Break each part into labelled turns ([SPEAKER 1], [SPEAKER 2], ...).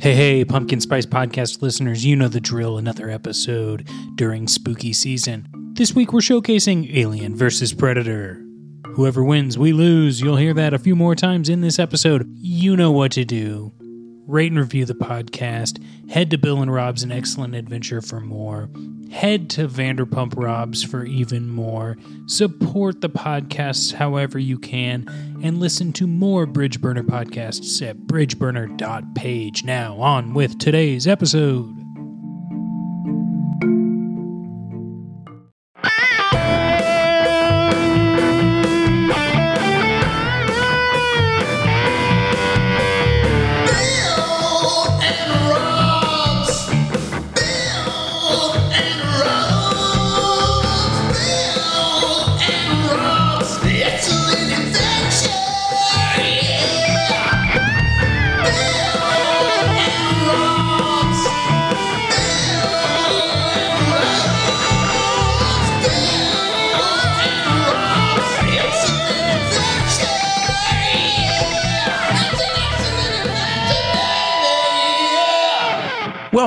[SPEAKER 1] Hey, hey, Pumpkin Spice Podcast listeners, you know the drill. Another episode during spooky season. This week we're showcasing Alien versus Predator. Whoever wins, we lose. You'll hear that a few more times in this episode. You know what to do. Rate and review the podcast. Head to Bill and Rob's An Excellent Adventure for more. Head to Vanderpump Rob's for even more. Support the podcasts however you can, and listen to more Bridge Burner podcasts at bridgeburner.page. Now, on with today's episode.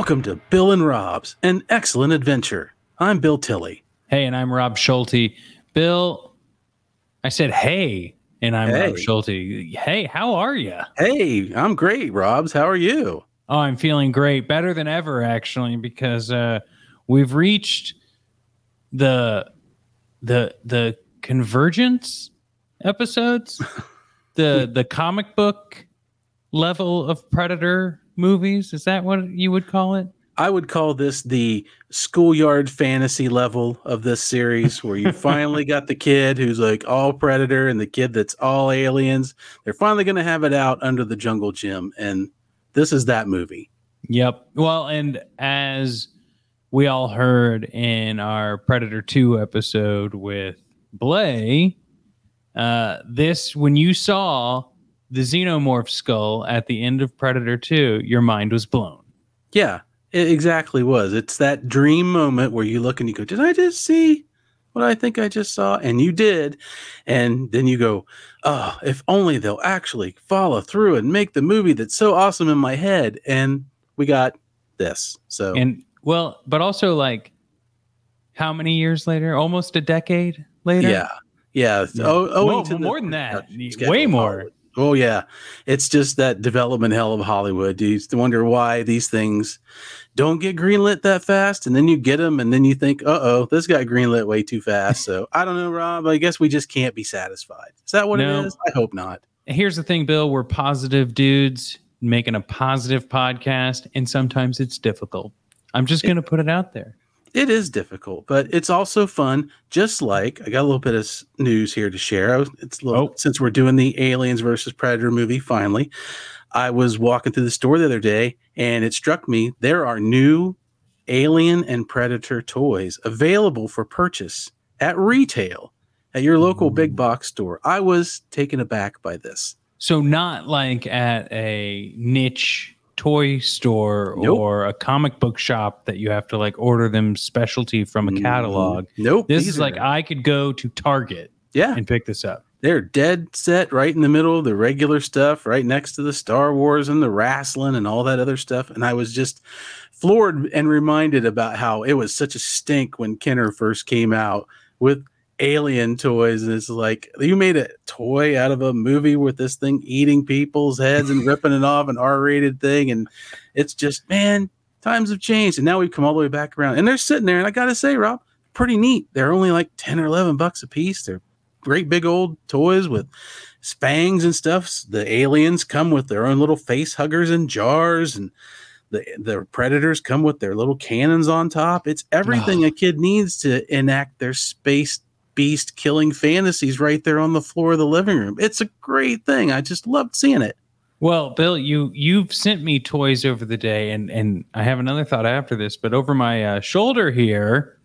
[SPEAKER 2] Welcome to Bill and Rob's, an excellent adventure. I'm Bill Tilley.
[SPEAKER 1] Hey, and I'm Rob Schulte. Bill, I said hey, and I'm Rob
[SPEAKER 2] Hey.
[SPEAKER 1] Schulte. Hey, how are you?
[SPEAKER 2] Hey, I'm great, Robs. How are you?
[SPEAKER 1] Oh, I'm feeling great, better than ever actually, because uh, we've reached the the the convergence episodes, the the comic book level of Predator movies. Is that what you would call it?
[SPEAKER 2] I would call this the schoolyard fantasy level of this series where you finally got the kid who's like all predator and the kid that's all aliens. They're finally going to have it out under the jungle gym. And this is that movie.
[SPEAKER 1] Yep. Well, and as we all heard in our Predator 2 episode with Blay, uh, this, when you saw the xenomorph skull at the end of Predator 2, your mind was blown.
[SPEAKER 2] Yeah, it exactly was. It's that dream moment where you look and you go, Did I just see what I think I just saw? And you did. And then you go, Oh, if only they'll actually follow through and make the movie that's so awesome in my head. And we got this. So,
[SPEAKER 1] And, well, but also like, how many years later? Almost a decade later?
[SPEAKER 2] yeah. Yeah.
[SPEAKER 1] Yeah.
[SPEAKER 2] Oh,
[SPEAKER 1] Whoa,
[SPEAKER 2] to the
[SPEAKER 1] more than that. Way more.
[SPEAKER 2] Hollywood. Oh yeah, it's just that development hell of Hollywood. You wonder why these things don't get greenlit that fast, and then you get them, and then you think, "Uh oh, this got greenlit way too fast." So I don't know, Rob. I guess we just can't be satisfied. Is that what
[SPEAKER 1] No.
[SPEAKER 2] it is? I hope not.
[SPEAKER 1] Here's the thing, Bill. We're positive dudes making a positive podcast, and sometimes it's difficult. I'm just going to put it out there.
[SPEAKER 2] It is difficult, but it's also fun. Just like I got a little bit of news here to share. I was, it's a little
[SPEAKER 1] Oh.
[SPEAKER 2] since we're doing the Aliens versus Predator movie. Finally, I was walking through the store the other day, and it struck me there are new Alien and Predator toys available for purchase at retail at your local big mm. box store. I was taken aback by this.
[SPEAKER 1] So not like at a niche toy store
[SPEAKER 2] Nope.
[SPEAKER 1] or a comic book shop that you have to like order them specialty from a mm, catalog.
[SPEAKER 2] Nope.
[SPEAKER 1] This is like I could go to Target
[SPEAKER 2] yeah.
[SPEAKER 1] and pick this up.
[SPEAKER 2] They're dead set right in the middle of the regular stuff, right next to the Star Wars and the wrestling and all that other stuff. And I was just floored and reminded about how it was such a stink when Kenner first came out with alien toys. And it's like, you made a toy out of a movie with this thing eating people's heads and ripping it off, an R rated thing. And it's just, man, times have changed. And now we've come all the way back around. And they're sitting there. And I got to say, Rob, pretty neat. They're only like 10 or 11 bucks a piece. They're great big old toys with spangs and stuff. The aliens come with their own little face huggers and jars, and the the predators come with their little cannons on top. It's everything a kid needs to enact their space beast killing fantasies right there on the floor of the living room. It's a great thing. I just loved seeing it.
[SPEAKER 1] Well, Bill, you you've sent me toys over the day, and and I have another thought after this. But over my uh, shoulder here,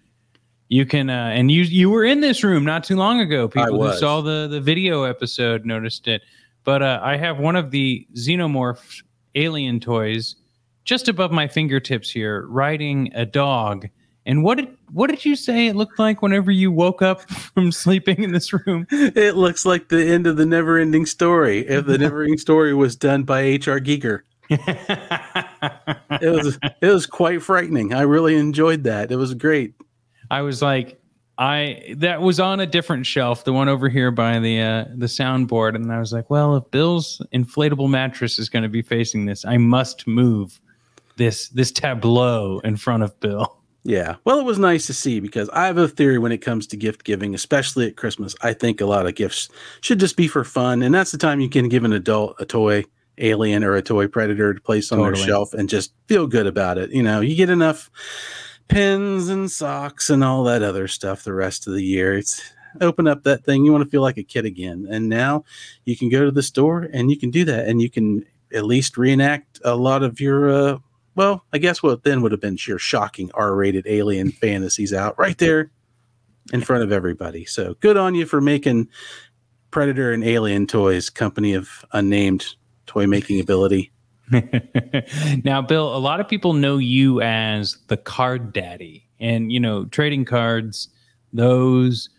[SPEAKER 1] you can uh, and you you were in this room not too long ago. People who saw the the video episode noticed it. But uh, I have one of the xenomorph alien toys just above my fingertips here, riding a dog, And what did what did you say it looked like whenever you woke up from sleeping in this room?
[SPEAKER 2] It looks like the end of the never ending story. If the never ending story was done by H.R. Giger. It was it was quite frightening. I really enjoyed that. It was great.
[SPEAKER 1] I was like, I that was on a different shelf, the one over here by the uh, the soundboard, and I was like, well, if Bill's inflatable mattress is going to be facing this, I must move this this tableau in front of Bill.
[SPEAKER 2] Yeah. Well, it was nice to see because I have a theory when it comes to gift giving, especially at Christmas. I think a lot of gifts should just be for fun. And that's the time you can give an adult a toy alien or a toy predator to place on
[SPEAKER 1] Totally.
[SPEAKER 2] their shelf and just feel good about it. You know, you get enough pins and socks and all that other stuff the rest of the year. It's open up that thing. You want to feel like a kid again. And now you can go to the store and you can do that. And you can at least reenact a lot of your, uh, well, I guess what then would have been your shocking R rated alien fantasies out right there in front of everybody. So good on you for making Predator and Alien Toys, company of unnamed toy making ability.
[SPEAKER 1] now, Bill, a lot of people know you as the card daddy, and you know, trading cards, those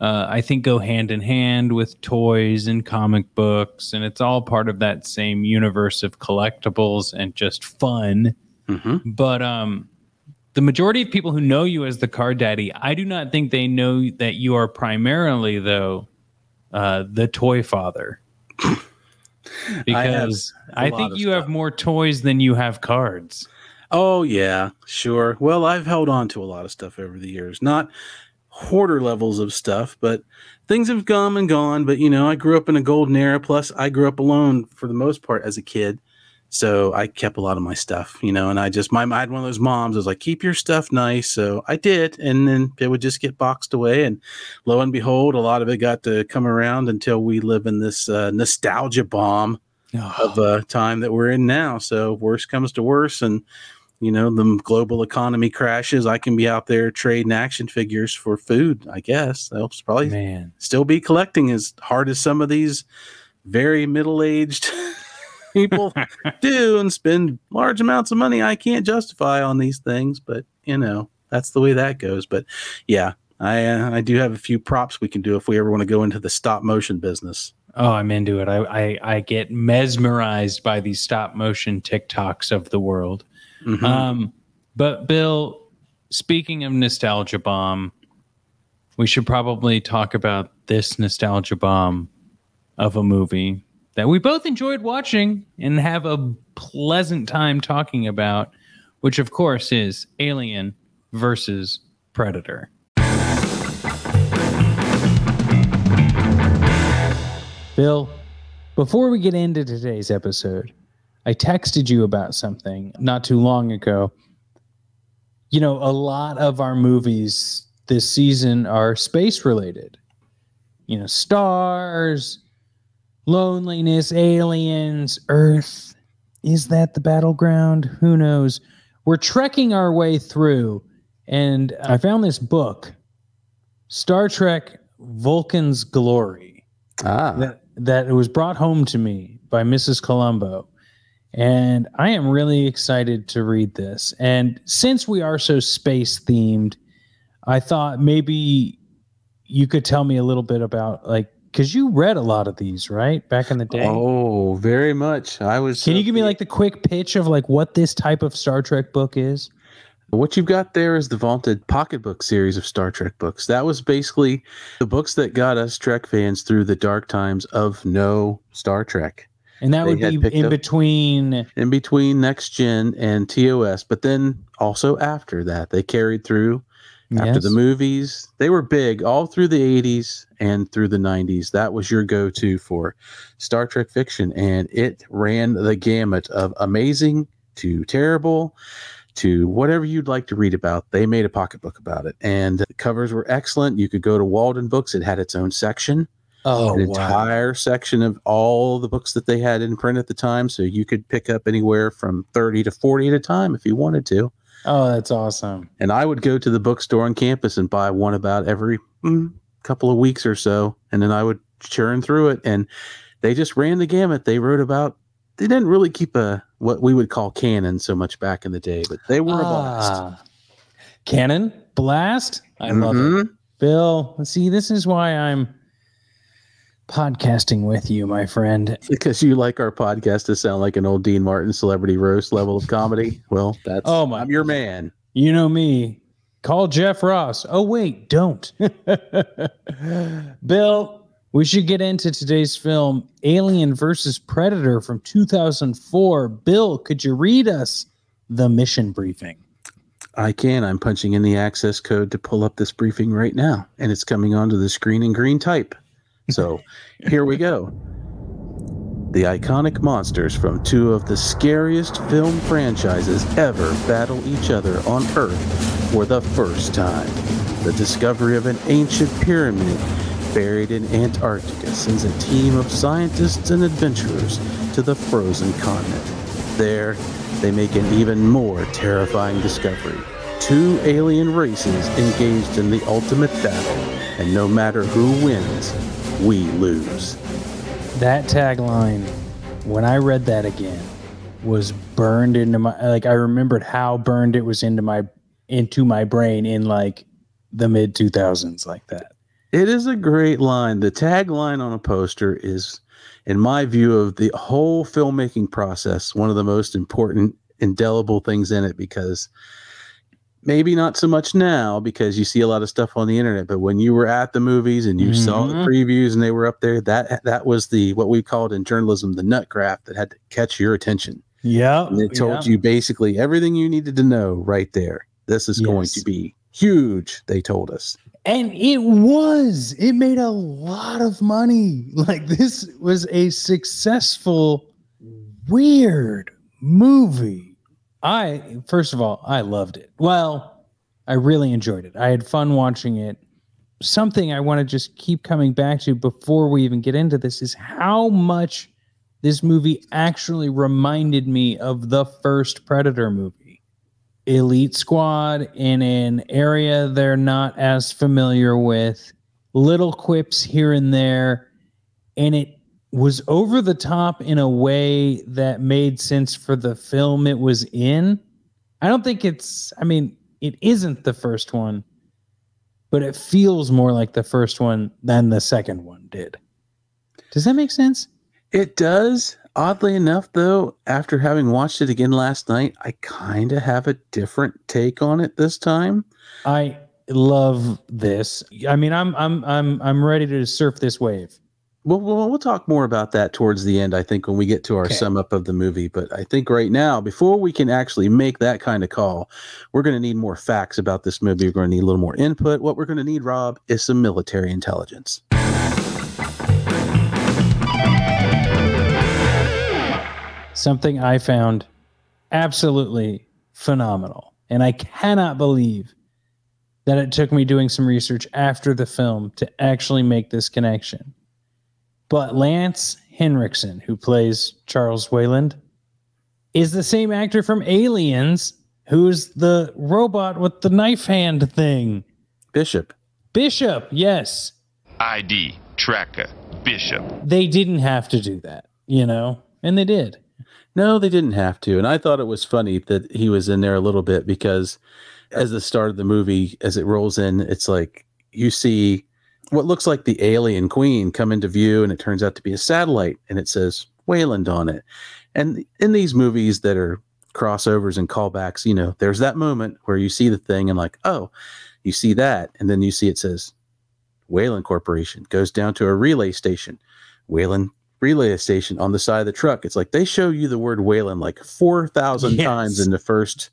[SPEAKER 1] uh, I think go hand in hand with toys and comic books, and it's all part of that same universe of collectibles and just fun.
[SPEAKER 2] Hmm
[SPEAKER 1] But um, the majority of people who know you as the card daddy, I do not think they know that you are primarily, though, uh, the toy father. Because I,
[SPEAKER 2] lot
[SPEAKER 1] think you have more toys than you have cards.
[SPEAKER 2] Oh yeah, sure. Well, I've held on to a lot of stuff over the years. Not hoarder levels of stuff, but things have come and gone. But you know, I grew up in a golden era. Plus, I grew up alone for the most part as a kid, so I kept a lot of my stuff. You know, and I just my I had one of those moms that was like, "Keep your stuff nice." So I did, and then it would just get boxed away. And lo and behold, a lot of it got to come around until we live in this uh, nostalgia bomb of a time that we're in now. So worse comes to worse, and you know the global economy crashes. I can be out there trading action figures for food. I guess I'll probably
[SPEAKER 1] Man.
[SPEAKER 2] still be collecting as hard as some of these very middle-aged people do and spend large amounts of money I can't justify on these things. But you know that's the way that goes. But yeah. I, uh, I do have a few props we can do if we ever want to go into the stop motion business.
[SPEAKER 1] Oh, I'm into it. I, I, I get mesmerized by these stop motion TikToks of the world.
[SPEAKER 2] Mhm.
[SPEAKER 1] Um, but Bill, speaking of nostalgia bomb, we should probably talk about this nostalgia bomb of a movie that we both enjoyed watching and have a pleasant time talking about, which of course is Alien versus Predator. Bill, before we get into today's episode, I texted you about something not too long ago. You know, a lot of our movies this season are space related. You know, stars, loneliness, aliens, Earth. Is that the battleground? Who knows? We're trekking our way through, and I found this book, Star Trek Vulcan's Glory
[SPEAKER 2] Ah,
[SPEAKER 1] that that it was brought home to me by Mrs. Colombo. And I am really excited to read this. And since we are so space themed, I thought maybe you could tell me a little bit about like because you read a lot of these, right? Back in the day.
[SPEAKER 2] Oh, very much. I was.
[SPEAKER 1] Can uh, you give me like the quick pitch of like what this type of Star Trek book is?
[SPEAKER 2] what you've got there is the vaunted pocketbook series of Star Trek books. That was basically the books that got us Trek fans through the dark times of no Star Trek.
[SPEAKER 1] And that
[SPEAKER 2] They
[SPEAKER 1] would be in between
[SPEAKER 2] In between Next Gen and TOS, but then also after that, they carried through after
[SPEAKER 1] Yes.
[SPEAKER 2] the movies. They were big all through the 80s and through the 90s. That was your go to for Star Trek fiction. And it ran the gamut of amazing to terrible to whatever you'd like to read about. They made a pocketbook about it. And the covers were excellent. You could go to Walden Books, it had its own section
[SPEAKER 1] Oh
[SPEAKER 2] an entire section of all the books that they had in print at the time. So you could pick up anywhere from 30 to 40 at a time if you wanted to.
[SPEAKER 1] Oh, that's awesome.
[SPEAKER 2] And I would go to the bookstore on campus and buy one about every mm, couple of weeks or so. And then I would churn through it. And they just ran the gamut. They wrote about, they didn't really keep a what we would call canon so much back in the day, but they were a blast.
[SPEAKER 1] Ah. Cannon blast. I love it.
[SPEAKER 2] Mhm.
[SPEAKER 1] Bill, see, this is why I'm podcasting with you, my friend.
[SPEAKER 2] Because you like our podcast to sound like an old Dean Martin celebrity roast level of comedy. Well, that's
[SPEAKER 1] Oh, my
[SPEAKER 2] I'm your man.
[SPEAKER 1] You know me. Call Jeff Ross. Oh, wait, don't. Bill, we should get into today's film, Alien versus Predator from 2004. Bill, could you read us the mission briefing?
[SPEAKER 2] I can. I'm punching in the access code to pull up this briefing right now, and it's coming onto the screen in green type. So here we go. The iconic monsters from two of the scariest film franchises ever battle each other on Earth for the first time. The discovery of an ancient pyramid buried in Antarctica sends a team of scientists and adventurers to the frozen continent. There, they make an even more terrifying discovery. Two alien races engaged in the ultimate battle, and no matter who wins, we lose.
[SPEAKER 1] That tagline, when I read that again, was burned into my like I remembered how burned it was into my into my brain in like the mid 2000s like that.
[SPEAKER 2] It is a great line. The tagline on a poster is, in my view of the whole filmmaking process, one of the most important, indelible things in it because maybe not so much now because you see a lot of stuff on the internet, but when you were at the movies and you saw the
[SPEAKER 1] Mhm.
[SPEAKER 2] previews and they were up there, that that was the what we called in journalism the nut graph that had to catch your attention.
[SPEAKER 1] Yeah.
[SPEAKER 2] And it told you basically everything you needed to know right there. This is going to be huge, they told us.
[SPEAKER 1] And it was. It made a lot of money. Like this was a successful, weird movie. I first of all, I loved it. Well, I really enjoyed it. I had fun watching it. Something I want to just keep coming back to before we even get into this is how much this movie actually reminded me of the first Predator movie elite squad in an area they're not as familiar with, little quips here and there, and it was over the top in a way that made sense for the film it was in. I don't think it's, I mean, it isn't the first one, but it feels more like the first one than the second one did. Does that make sense?
[SPEAKER 2] It does. Oddly enough, though, after having watched it again last night, I kind of have a different take on it this time.
[SPEAKER 1] I love this. I mean, I'm I'm I'm I'm ready to surf this wave.
[SPEAKER 2] Well, we'll, we'll talk more about that towards the end, I think, when we get to our
[SPEAKER 1] Okay.
[SPEAKER 2] sum up of the movie. But I think right now, before we can actually make that kind of call, we're going to need more facts about this movie. We're going to need a little more input. What we're going to need, Rob, is some military intelligence.
[SPEAKER 1] something I found absolutely phenomenal. And I cannot believe that it took me doing some research after the film to actually make this connection. But Lance Henriksen, who plays Charles Wayland, is the same actor from Aliens, who's the robot with the knife hand thing.
[SPEAKER 2] Bishop.
[SPEAKER 1] Bishop, yes.
[SPEAKER 3] ID, tracker, bishop.
[SPEAKER 1] They didn't have to do that, you know, and they did.
[SPEAKER 2] No, they didn't have to. And I thought it was funny that he was in there a little bit because as the start of the movie, as it rolls in, it's like you see what looks like the alien queen come into view, and it turns out to be a satellite, and it says Wayland on it. And in these movies that are crossovers and callbacks, you know, there's that moment where you see the thing and like, oh, you see that, and then you see it says Wayland Corporation goes down to a relay station. Wayland relay station on the side of the truck. It's like they show you the word Wayland like 4,000
[SPEAKER 1] Yes.
[SPEAKER 2] times in the first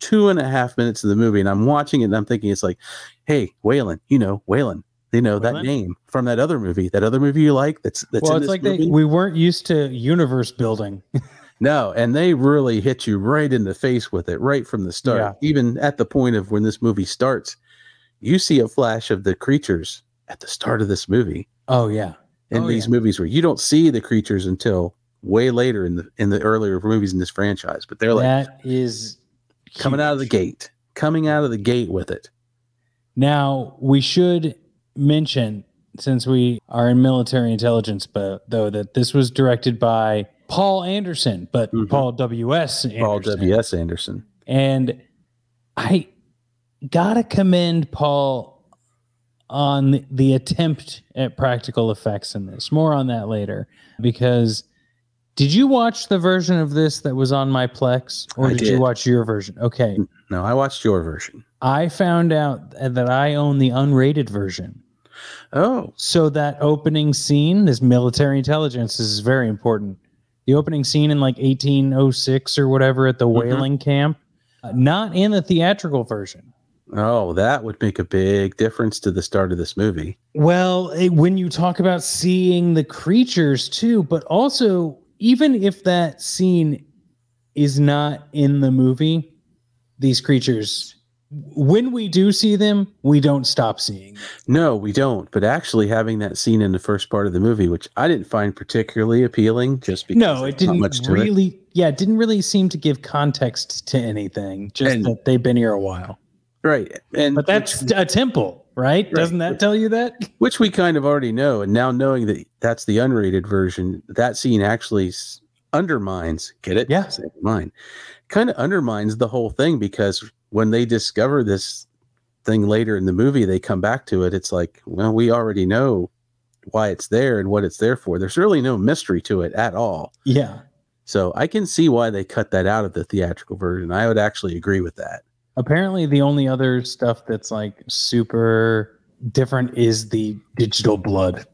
[SPEAKER 2] two and a half minutes of the movie. And I'm watching it and I'm thinking, it's like, hey, Wayland, you know, Wayland, you know, that
[SPEAKER 1] Wayland?
[SPEAKER 2] name from that other movie, that other movie you like that's, that's
[SPEAKER 1] well, it's like they, we weren't used to universe building.
[SPEAKER 2] no, and they really hit you right in the face with it right from the start.
[SPEAKER 1] Yeah.
[SPEAKER 2] Even at the point of when this movie starts, you see a flash of the creatures at the start of this movie.
[SPEAKER 1] Oh, yeah.
[SPEAKER 2] in
[SPEAKER 1] Oh,
[SPEAKER 2] these
[SPEAKER 1] yeah.
[SPEAKER 2] movies where you don't see the creatures until way later in the in the earlier movies in this franchise but they're like
[SPEAKER 1] that is
[SPEAKER 2] coming out of the gate coming out of the gate with it
[SPEAKER 1] Now, we should mention, since we are in military intelligence, but though that this was directed by Paul Anderson, but
[SPEAKER 2] Mhm.
[SPEAKER 1] Paul W.S. Anderson.
[SPEAKER 2] paul ws anderson
[SPEAKER 1] And I gotta commend Paul on the, the attempt at practical effects in this. More on that later. Because did you watch the version of this that was on my Plex, or
[SPEAKER 2] I
[SPEAKER 1] did, you watch your version? Okay,
[SPEAKER 2] No, I watched your version.
[SPEAKER 1] I found out that I own the unrated version.
[SPEAKER 2] Oh,
[SPEAKER 1] So that opening scene, this military intelligence this is very important. The opening scene in like 1806 or whatever at the whaling camp, uh, not in the theatrical version.
[SPEAKER 2] oh, that would make a big difference to the start of this movie.
[SPEAKER 1] Well, it, when you talk about seeing the creatures too, but also even if that scene is not in the movie, these creatures, when we do see them, we don't stop seeing. them.
[SPEAKER 2] No, we don't. But actually, having that scene in the first part of the movie, which I didn't find particularly appealing, just because
[SPEAKER 1] No, it didn't
[SPEAKER 2] to it.
[SPEAKER 1] really. Yeah, it didn't really seem to give context to anything. Just
[SPEAKER 2] And-
[SPEAKER 1] that they've been here a while.
[SPEAKER 2] Right, and
[SPEAKER 1] But that's
[SPEAKER 2] which,
[SPEAKER 1] a temple, right? Doesn't that tell you that?
[SPEAKER 2] which we kind of already know. And now knowing that that's the unrated version, that scene actually undermines. Get it?
[SPEAKER 1] Yeah.
[SPEAKER 2] Mine. Kind of undermines the whole thing because when they discover this thing later in the movie, they come back to it. It's like, well, we already know why it's there and what it's there for. There's really no mystery to it at all.
[SPEAKER 1] Yeah.
[SPEAKER 2] So I can see why they cut that out of the theatrical version. I would actually agree with that.
[SPEAKER 1] Apparently, the only other stuff that's like super different is the digital blood.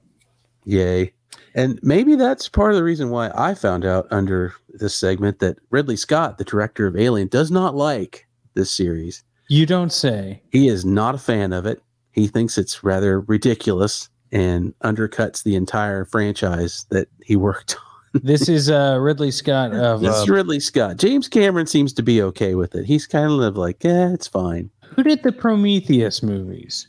[SPEAKER 2] Yay. And maybe that's part of the reason why I found out under this segment that Ridley Scott, the director of Alien, does not like this series.
[SPEAKER 1] You don't say.
[SPEAKER 2] He is not a fan of it. He thinks it's rather ridiculous and undercuts the entire franchise that he worked on.
[SPEAKER 1] This is uh, Ridley Scott of
[SPEAKER 2] This
[SPEAKER 1] uh,
[SPEAKER 2] is Ridley Scott. James Cameron seems to be okay with it. He's kind of like, yeah, it's fine.
[SPEAKER 1] who did the Prometheus movies?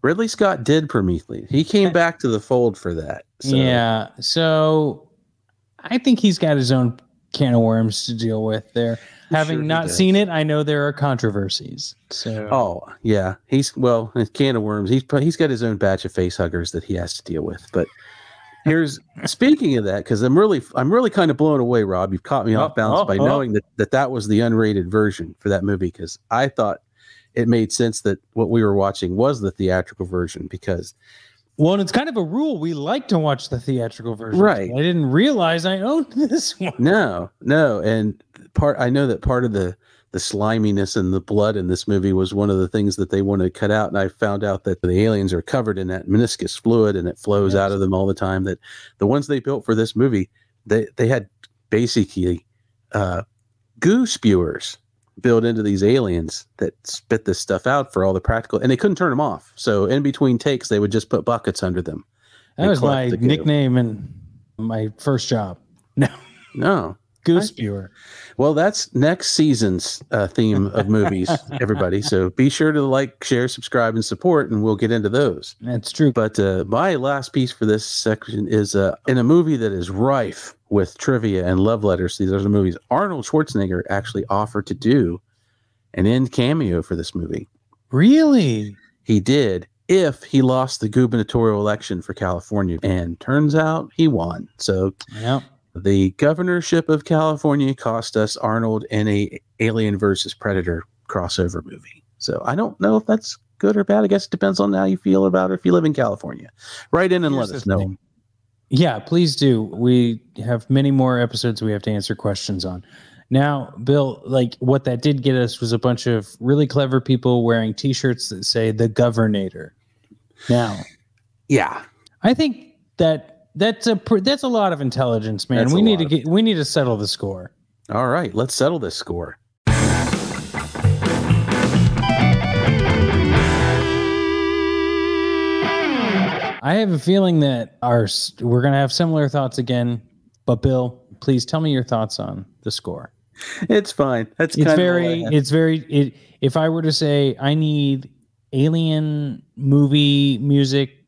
[SPEAKER 2] Ridley Scott did Prometheus. He came back to the fold for that. So,
[SPEAKER 1] Yeah. So I think he's got his own can of worms to deal with there. Having
[SPEAKER 2] Sure
[SPEAKER 1] not seen it, I know there are controversies. So
[SPEAKER 2] Oh yeah, he's well, a can of worms. He's he's got his own batch of face huggers that he has to deal with. But here's speaking of that, because I'm really I'm really kind of blown away, Rob. You've caught me
[SPEAKER 1] Oh,
[SPEAKER 2] off balance
[SPEAKER 1] oh,
[SPEAKER 2] by
[SPEAKER 1] oh.
[SPEAKER 2] knowing that, that that was the unrated version for that movie. Because I thought it made sense that what we were watching was the theatrical version because
[SPEAKER 1] well, and it's kind of a rule. We like to watch the theatrical version.
[SPEAKER 2] Right.
[SPEAKER 1] I didn't realize I owned this one.
[SPEAKER 2] no, no, and part I know that part of the the sliminess and the blood in this movie was one of the things that they wanted to cut out. And I found out that the aliens are covered in that meniscus fluid and it flows
[SPEAKER 1] Yes.
[SPEAKER 2] out of them all the time. That the ones they built for this movie, they they had basically uh, goo spewers built into these aliens that spit this stuff out for all the practical, and they couldn't turn them off. So in between takes, they would just put buckets under them.
[SPEAKER 1] That was my
[SPEAKER 2] collect the goo.
[SPEAKER 1] nickname and my first job. No,
[SPEAKER 2] No,
[SPEAKER 1] goose spewer.
[SPEAKER 2] Well, that's next season's uh, theme of movies, everybody. So be sure to like, share, subscribe, and support, and we'll get into those.
[SPEAKER 1] That's true.
[SPEAKER 2] But uh, my last piece for this section is uh, in a movie that is rife with trivia and love letters. These are the movies. Arnold Schwarzenegger actually offered to do an end cameo for this movie.
[SPEAKER 1] Really?
[SPEAKER 2] He did if he lost the gubernatorial election for California, and turns out he won. So
[SPEAKER 1] Yeah.
[SPEAKER 2] The governorship of California cost us Arnold in a Alien versus Predator crossover movie. So I don't know if that's good or bad. I guess it depends on how you feel about it if you live in California. Write in and
[SPEAKER 1] Here's
[SPEAKER 2] let us know.
[SPEAKER 1] thing. Yeah, please do. We have many more episodes we have to answer questions on. Now, Bill, like what that did get us was a bunch of really clever people wearing T-shirts that say "the Governator." Now,
[SPEAKER 2] Yeah.
[SPEAKER 1] I think that that's a pr- that's a lot of intelligence, man.
[SPEAKER 2] That's
[SPEAKER 1] we need to get we need to settle the score.
[SPEAKER 2] All right. Let's settle this score.
[SPEAKER 1] I have a feeling that our we're gonna have similar thoughts again. But Bill, please tell me your thoughts on the score.
[SPEAKER 2] It's fine. That's
[SPEAKER 1] it's
[SPEAKER 2] kind
[SPEAKER 1] very
[SPEAKER 2] of
[SPEAKER 1] it's very it if i were to say i need alien movie music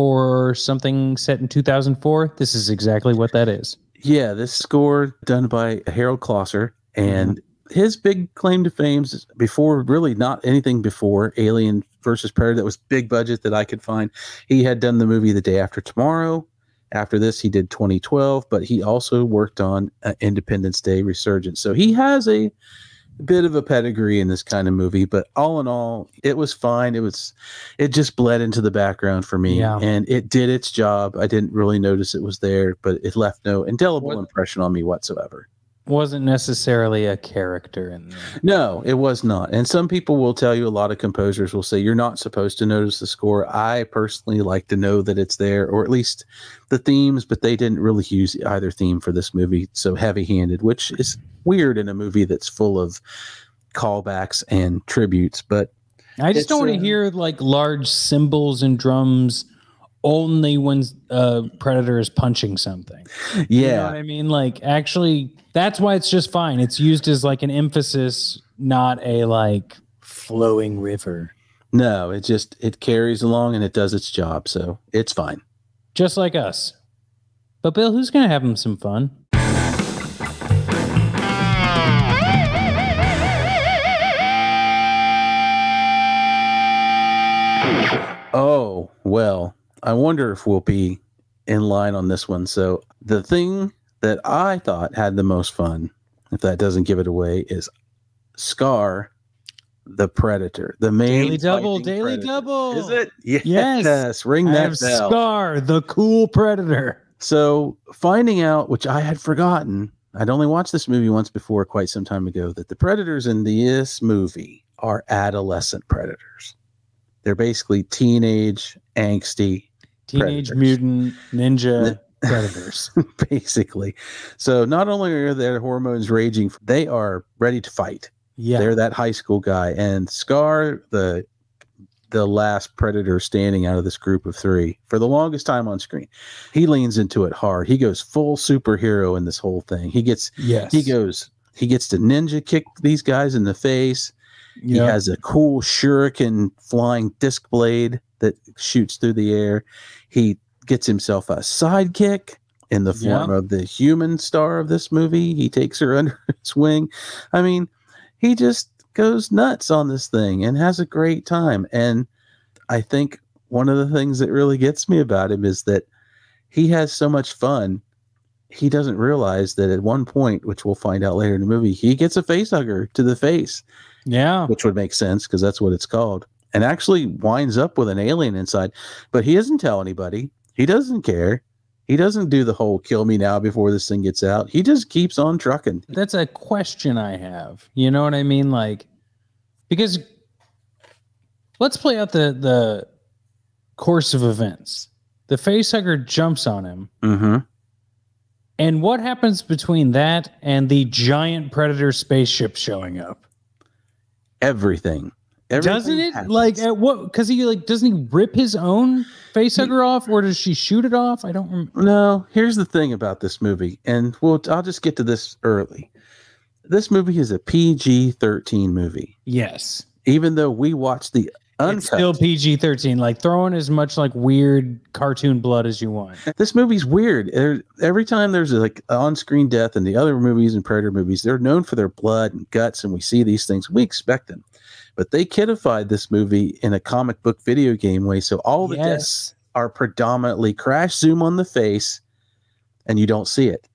[SPEAKER 1] for something set in 2004 this is exactly what that is
[SPEAKER 2] yeah. This score done by Harald Kloser and his big claim to fame is before really not anything before Alien versus Predator that was big budget that I could find. He had done the movie The Day After Tomorrow. After this, he did 2012, but he also worked on uh, Independence Day Resurgence. So he has a bit of a pedigree in this kind of movie, but all in all, it was fine. It was, it just bled into the background for me,
[SPEAKER 1] Yeah.
[SPEAKER 2] and it did its job. I didn't really notice it was there, but it left no indelible
[SPEAKER 1] What-
[SPEAKER 2] impression on me whatsoever.
[SPEAKER 1] Wasn't necessarily a character in there.
[SPEAKER 2] No, it was not. And some people will tell you, a lot of composers will say, you're not supposed to notice the score. I personally like to know that it's there, or at least the themes, but they didn't really use either theme for this movie so heavy handed, which is weird in a movie that's full of callbacks and tributes. But
[SPEAKER 1] I just don't want to
[SPEAKER 2] uh,
[SPEAKER 1] hear like large cymbals and drums only when a Predator is punching something.
[SPEAKER 2] yeah,
[SPEAKER 1] You know what I mean? Like, actually, that's why it's just fine. It's used as like an emphasis, not a like flowing river.
[SPEAKER 2] no, it just, it carries along and it does its job. So it's fine.
[SPEAKER 1] Just like us. But Bill, who's going to have him some fun?
[SPEAKER 2] Oh, well, I wonder if we'll be in line on this one. So, the thing that I thought had the most fun, if that doesn't give it away, is Scar the Predator. The main
[SPEAKER 1] Daily double, daily
[SPEAKER 2] predator.
[SPEAKER 1] double.
[SPEAKER 2] Is it? Yes.
[SPEAKER 1] Yes.
[SPEAKER 2] Ring
[SPEAKER 1] I
[SPEAKER 2] that
[SPEAKER 1] have
[SPEAKER 2] bell.
[SPEAKER 1] Scar, the cool Predator.
[SPEAKER 2] So, finding out, which I had forgotten, I'd only watched this movie once before, quite some time ago, that the predators in this movie are adolescent predators. They're basically teenage, angsty,
[SPEAKER 1] Teenage
[SPEAKER 2] Predators.
[SPEAKER 1] Mutant Ninja Predators.
[SPEAKER 2] basically. So, not only are their hormones raging, they are ready to fight.
[SPEAKER 1] Yeah.
[SPEAKER 2] They're that high school guy. And Scar, the the last predator standing out of this group of three for the longest time on screen. He leans into it hard. He goes full superhero in this whole thing. He gets
[SPEAKER 1] yes.
[SPEAKER 2] he goes he gets to ninja kick these guys in the face. He has a cool shuriken flying disc blade that shoots through the air. He gets himself a sidekick in the form
[SPEAKER 1] Yeah.
[SPEAKER 2] of the human star of this movie. He takes her under his wing. I mean, he just goes nuts on this thing and has a great time. And I think one of the things that really gets me about him is that he has so much fun. He doesn't realize that at one point, which we'll find out later in the movie, he gets a face hugger to the face
[SPEAKER 1] Yeah.
[SPEAKER 2] which would make sense because that's what it's called, and actually winds up with an alien inside. But he doesn't tell anybody. He doesn't care. He doesn't do the whole kill me now before this thing gets out. He just keeps on trucking.
[SPEAKER 1] That's a question I have. You know what I mean? Like, because let's play out the the course of events. The facehugger jumps on him,
[SPEAKER 2] Mm-hmm.
[SPEAKER 1] and what happens between that and the giant predator spaceship showing up?
[SPEAKER 2] Everything. Everything
[SPEAKER 1] doesn't it?
[SPEAKER 2] happens.
[SPEAKER 1] Like at what? Because he like doesn't he rip his own facehugger off, or does she shoot it off? I don't remember.
[SPEAKER 2] No, here's the thing about this movie, and we'll I'll just get to this early. This movie is a PG 13 movie.
[SPEAKER 1] Yes,
[SPEAKER 2] Even though we watched the uncut
[SPEAKER 1] it's still PG thirteen. Like throwing as much like weird cartoon blood as you want.
[SPEAKER 2] this movie's weird. There- every time there's like on-screen death in the other movies and Predator movies, they're known for their blood and guts, and we see these things. We expect them, but they kidified this movie in a comic book video game way. So all the deaths are predominantly crash zoom on the face, and you don't see it.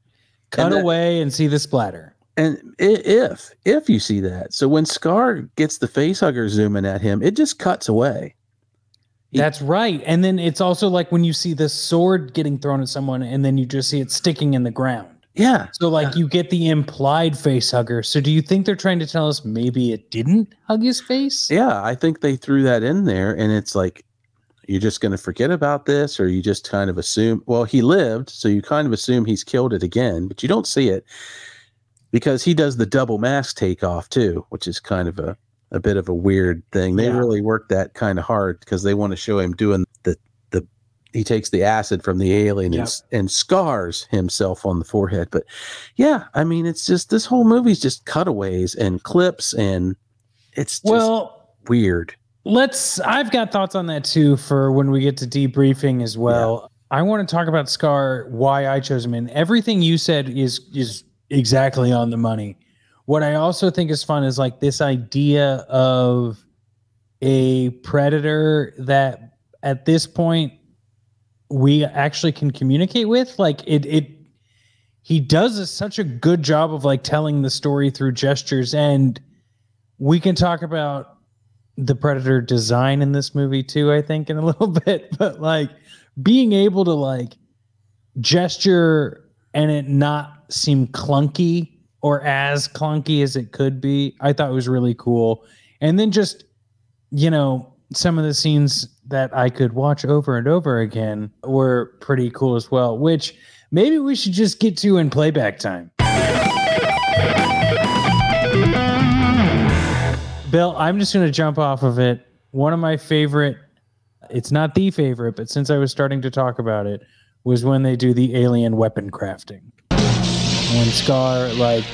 [SPEAKER 1] cut
[SPEAKER 2] and that-
[SPEAKER 1] away and see the splatter.
[SPEAKER 2] And if if you see that, so when Scar gets the face hugger zooming at him, it just cuts away. He-
[SPEAKER 1] That's right. And then it's also like when you see the sword getting thrown at someone and then you just see it sticking in the ground.
[SPEAKER 2] Yeah,
[SPEAKER 1] So like you get the implied face hugger. So do you think they're trying to tell us maybe it didn't hug his face?
[SPEAKER 2] Yeah, I think they threw that in there, and it's like you're just going to forget about this, or you just kind of assume. Well, he lived, so you kind of assume he's killed it again, but you don't see it because he does the double mask takeoff too, which is kind of a a bit of a weird thing. They
[SPEAKER 1] Yeah.
[SPEAKER 2] really work that kind of hard because they want to show him doing the the. He takes the acid from the alien and,
[SPEAKER 1] Yep.
[SPEAKER 2] and scars himself on the forehead. But yeah, I mean, it's just this whole movie's just cutaways and clips, and it's just
[SPEAKER 1] Well,
[SPEAKER 2] weird.
[SPEAKER 1] let's I've got thoughts on that too for when we get to debriefing as well. I want to talk about Scar, why I chose him and everything you said is is exactly on the money. What I also think is fun is like this idea of a predator that at this point we actually can communicate with. Like it it he does a, such a good job of like telling the story through gestures and we can talk about the predator design in this movie too i think in a little bit but like being able to like gesture and it not seem clunky or as clunky as it could be i thought it was really cool and then just you know some of the scenes that i could watch over and over again were pretty cool as well which maybe we should just get to in playback time Bill, I'm just going to jump off of it. One of my favorite, it's not the favorite, but since I was starting to talk about it, was when they do the alien weapon crafting. When Scar, like,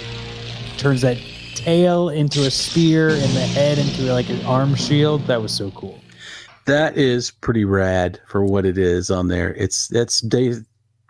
[SPEAKER 1] turns that tail into a spear and the head into, like, an arm shield. That was so cool.
[SPEAKER 2] That is pretty rad for what it is on there. It's that's day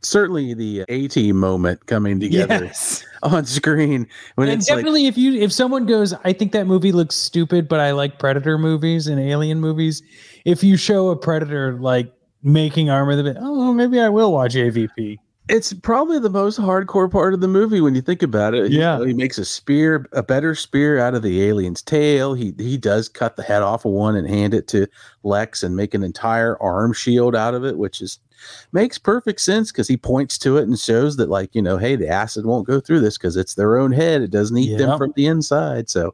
[SPEAKER 2] certainly the AT moment coming together
[SPEAKER 1] Yes.
[SPEAKER 2] on screen when
[SPEAKER 1] and
[SPEAKER 2] it's like
[SPEAKER 1] definitely if you if someone goes i think that movie looks stupid but i like predator movies and alien movies if you show a predator like making armor the oh maybe i will watch avp
[SPEAKER 2] it's probably the most hardcore part of the movie when you think about it. You
[SPEAKER 1] Yeah.
[SPEAKER 2] know, he makes a spear, a better spear out of the alien's tail. He he does cut the head off of one and hand it to Lex and make an entire arm shield out of it, which is makes perfect sense because he points to it and shows that like you know, hey, the acid won't go through this because it's their own head. It doesn't eat them from the inside. So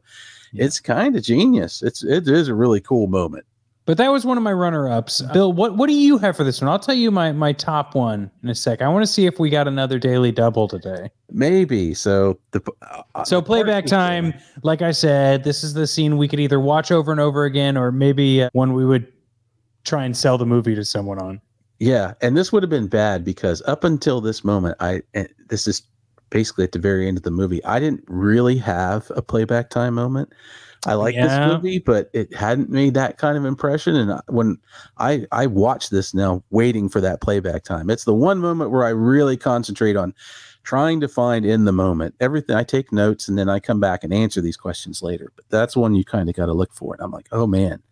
[SPEAKER 1] Yeah.
[SPEAKER 2] it's kind of genius. It's it is a really cool moment.
[SPEAKER 1] But that was one of my runner-ups bill what what do you have for this one i'll tell you my my top one in a sec i want to see if we got another daily double today
[SPEAKER 2] Maybe so. The uh,
[SPEAKER 1] so
[SPEAKER 2] the
[SPEAKER 1] playback time like i said this is the scene we could either watch over and over again or maybe uh, one we would try and sell the movie to someone on
[SPEAKER 2] Yeah, and this would have been bad because up until this moment, I and this is basically at the very end of the movie. I didn't really have a playback time moment. I like
[SPEAKER 1] Yeah.
[SPEAKER 2] this movie, but it hadn't made that kind of impression. And I- when I I watch this now, waiting for that playback time, it's the one moment where I really concentrate on trying to find in the moment everything. I take notes and then I come back and answer these questions later. But that's one you kind of got to look for. And I'm like, oh man,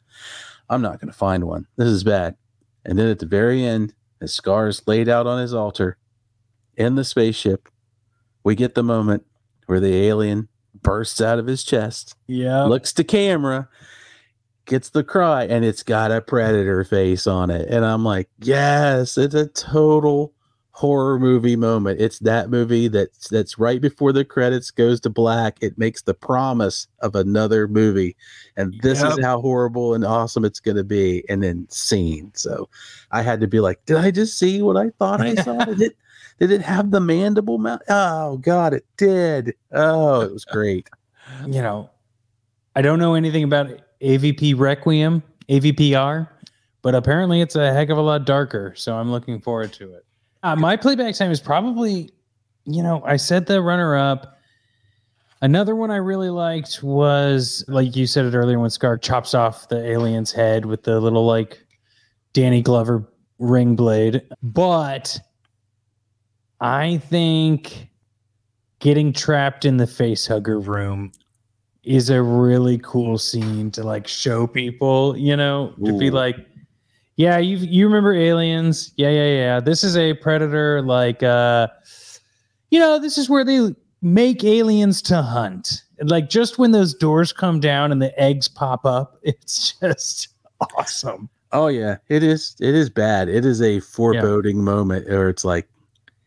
[SPEAKER 2] I'm not going to find one. This is bad. And then at the very end, as Scar is laid out on his altar in the spaceship, we get the moment where the alien bursts out of his chest,
[SPEAKER 1] yeah
[SPEAKER 2] looks to camera, gets the cry, and it's got a predator face on it. And I'm like, yes, it's a total horror movie moment. It's that movie that's that's right before the credits goes to black. It makes the promise of another movie. And this is how horrible and awesome it's gonna be. And then scene. So I had to be like, did I just see what I thought I saw? did did it have the mandible mouth? Oh god, it did. Oh, it was great.
[SPEAKER 1] you know, I don't know anything about AVP Requiem, AVPR, but apparently it's a heck of a lot darker. So I'm looking forward to it. Uh, my playback time is probably, you know, I said the runner up. Another one I really liked was, like you said it earlier, when Scar chops off the alien's head with the little, like, Danny Glover ring blade. But I think getting trapped in the face hugger room is a really cool scene to like show people, you know, to be like, yeah, you you remember aliens? Yeah, yeah, yeah. This is a predator like uh you know, this is where they make aliens to hunt. And, Like just when those doors come down and the eggs pop up, it's just awesome.
[SPEAKER 2] Oh yeah, it is. It is bad. It is a foreboding moment, or it's like,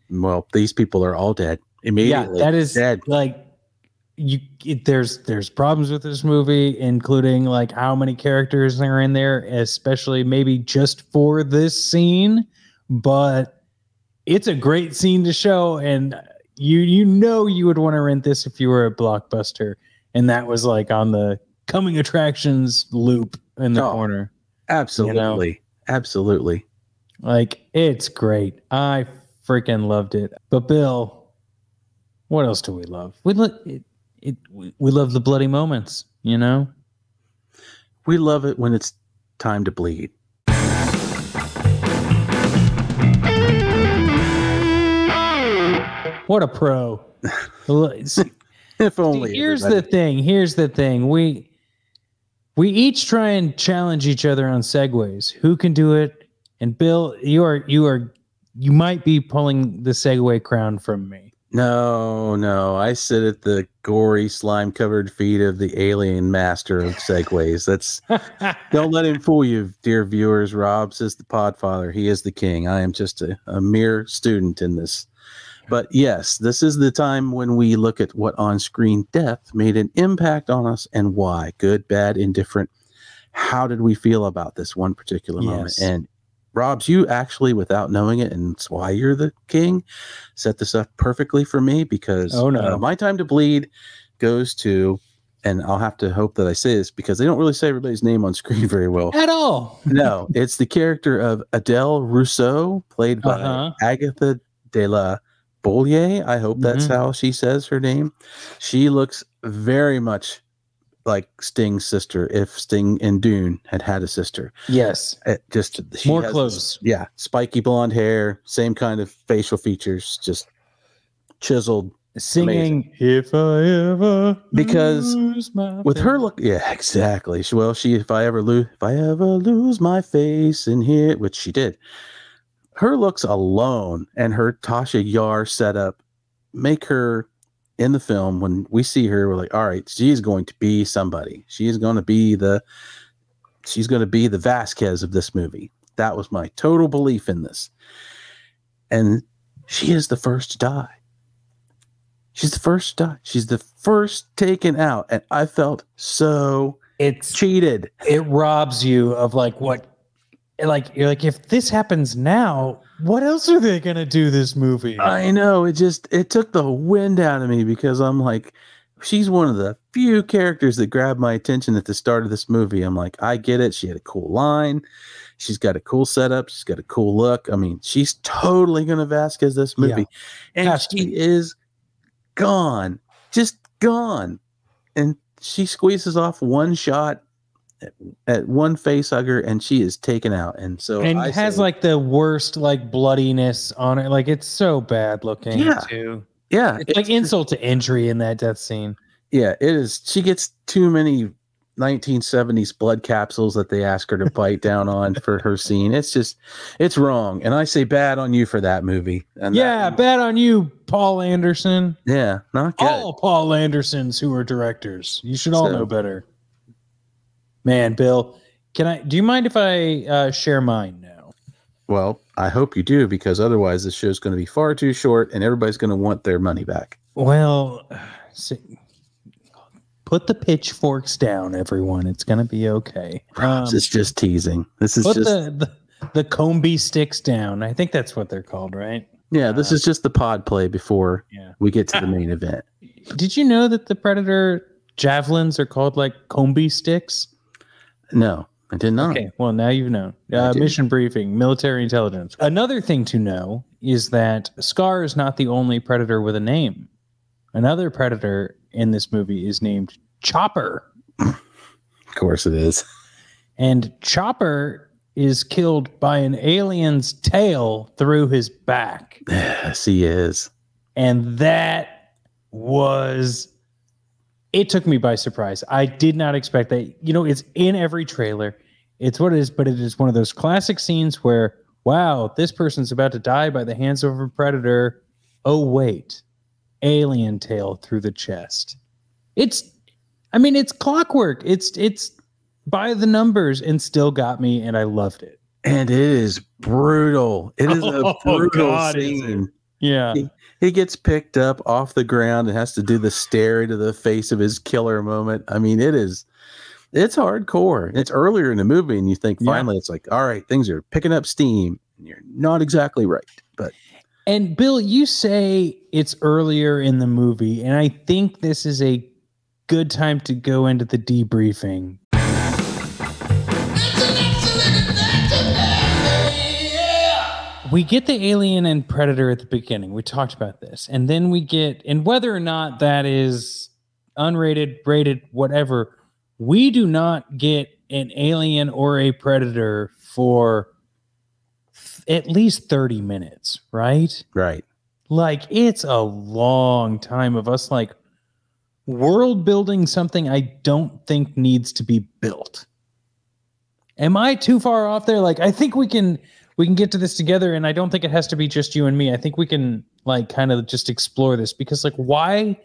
[SPEAKER 2] well, these people are all dead immediately.
[SPEAKER 1] Yeah, that is
[SPEAKER 2] dead.
[SPEAKER 1] like you. It, there's there's problems with this movie, including like how many characters are in there, especially maybe just for this scene. But it's a great scene to show, and you you know you would want to rent this if you were a blockbuster, and that was like on the coming attractions loop in the
[SPEAKER 2] Oh.
[SPEAKER 1] corner.
[SPEAKER 2] Absolutely, absolutely.
[SPEAKER 1] Like it's great. I freaking loved it. But Bill, what else do we love? We love it, it. We we love the bloody moments. You know.
[SPEAKER 2] We love it when it's time to bleed.
[SPEAKER 1] What a pro.
[SPEAKER 2] If only.
[SPEAKER 1] here's
[SPEAKER 2] everybody-
[SPEAKER 1] the thing. Here's the thing. We we each try and challenge each other on segues. Who can do it? And Bill, you are you are you might be pulling the segue crown from me.
[SPEAKER 2] No, no. I sit at the gory, slime covered feet of the alien master of segues. That's don't let him fool you, dear viewers. Rob says the podfather. He is the king. I am just a, a mere student in this. But yes, this is the time when we look at what on screen death made an impact on us and why. Good, bad, indifferent. How did we feel about this one particular moment?
[SPEAKER 1] Yes.
[SPEAKER 2] And Robs, you actually, without knowing it, and it's why you're the king, set this up perfectly for me because
[SPEAKER 1] Oh, no.
[SPEAKER 2] uh, my time to bleed goes to, and I'll have to hope that I say this because they don't really say everybody's name on screen very well.
[SPEAKER 1] At all.
[SPEAKER 2] no, it's the character of Adele Rousseau, played by
[SPEAKER 1] Uh-huh.
[SPEAKER 2] Agatha de la Bollier. I hope that's
[SPEAKER 1] Mhm.
[SPEAKER 2] how she says her name. She looks very much like Sting's sister if Sting and Dune had had a sister.
[SPEAKER 1] Yes.
[SPEAKER 2] It just she
[SPEAKER 1] More
[SPEAKER 2] has
[SPEAKER 1] clothes.
[SPEAKER 2] yeah, spiky blonde hair, same kind of facial features, just chiseled.
[SPEAKER 1] Singing If I Ever
[SPEAKER 2] Because
[SPEAKER 1] Lose My
[SPEAKER 2] With her look, yeah, exactly. She, well, she if I ever lose if I ever lose my face in here, which she did. Her looks alone and her Tasha Yar setup make her in the film when we see her, we're like, all right, she's going to be somebody. She is going to be the she's going to be the Vasquez of this movie. That was my total belief in this. And she is the first to die. She's the first to die. She's the first taken out. And I felt so
[SPEAKER 1] It's
[SPEAKER 2] cheated.
[SPEAKER 1] it robs you of like what like you're like if this happens now, what else are they gonna do this movie?
[SPEAKER 2] I know. It just it took the wind out of me because I'm like, she's one of the few characters that grabbed my attention at the start of this movie. I'm like, I get it. She had a cool line. She's got a cool setup. She's got a cool look. I mean, she's totally gonna Vasquez this
[SPEAKER 1] Yeah.
[SPEAKER 2] movie. And
[SPEAKER 1] Has to.
[SPEAKER 2] she is gone. Just gone. And she squeezes off one shot at, one face hugger and she is taken out. And so
[SPEAKER 1] and
[SPEAKER 2] I
[SPEAKER 1] has
[SPEAKER 2] say-
[SPEAKER 1] like the worst like bloodiness on it. Like it's so bad looking
[SPEAKER 2] Yeah.
[SPEAKER 1] too.
[SPEAKER 2] yeah,
[SPEAKER 1] It's like insult to injury in that death scene.
[SPEAKER 2] Yeah, it is. She gets too many 1970s blood capsules that they ask her to bite down on for her scene. It's just, it's wrong. And I say bad on you for that movie. And that-
[SPEAKER 1] yeah, bad on you, Paul Anderson.
[SPEAKER 2] yeah, not good.
[SPEAKER 1] All Paul Andersons who are directors. You should all
[SPEAKER 2] So-
[SPEAKER 1] know better. Man, Bill, can I do you mind if I uh, share mine now?
[SPEAKER 2] Well, I hope you do because otherwise this show's going to be far too short and everybody's going to want their money back.
[SPEAKER 1] Well, put the pitchforks down, everyone. It's gonna be okay. Um,
[SPEAKER 2] it's just teasing. This is
[SPEAKER 1] put
[SPEAKER 2] just,
[SPEAKER 1] the, the the Combi sticks down. I think that's what they're called, right?
[SPEAKER 2] yeah, this is just the pod play before
[SPEAKER 1] Yeah.
[SPEAKER 2] we get to the main event.
[SPEAKER 1] Did you know that the Predator javelins are called like Combi sticks?
[SPEAKER 2] No, I did not.
[SPEAKER 1] Okay, well now you've
[SPEAKER 2] known.
[SPEAKER 1] Uh, mission briefing, military intelligence. Another thing to know is that Scar is not the only predator with a name. Another predator in this movie is named Chopper,
[SPEAKER 2] Of course it is.
[SPEAKER 1] and Chopper is killed by an alien's tail through his back.
[SPEAKER 2] Yes, he is.
[SPEAKER 1] And that was it took me by surprise. I did not expect that. You know, it's in every trailer. It's what it is, but it is one of those classic scenes where, wow, this person's about to die by the hands of a predator. Oh, wait. Alien tail through the chest. It's I mean, it's clockwork. It's it's by the numbers and still got me and I loved it.
[SPEAKER 2] And it is brutal. It is a
[SPEAKER 1] Oh,
[SPEAKER 2] brutal
[SPEAKER 1] God,
[SPEAKER 2] scene.
[SPEAKER 1] Yeah.
[SPEAKER 2] He gets picked up off the ground and has to do the stare into the face of his killer moment. I mean, it is it's hardcore. It's earlier in the movie, and you think
[SPEAKER 1] Yeah.
[SPEAKER 2] finally it's like, all right, things are picking up steam. And you're not exactly right. But
[SPEAKER 1] And Bill, you say it's earlier in the movie, and I think this is a good time to go into the debriefing. We get the alien and predator at the beginning. We talked about this. And then we get, and whether or not that is unrated, rated, whatever, we do not get an alien or a predator for at least 30 minutes, right?
[SPEAKER 2] right.
[SPEAKER 1] like it's a long time of us like world building something I don't think needs to be built. Am I too far off there? Like I think we can we can get to this together and I don't think it has to be just you and me. I think we can like kind of just explore this because like why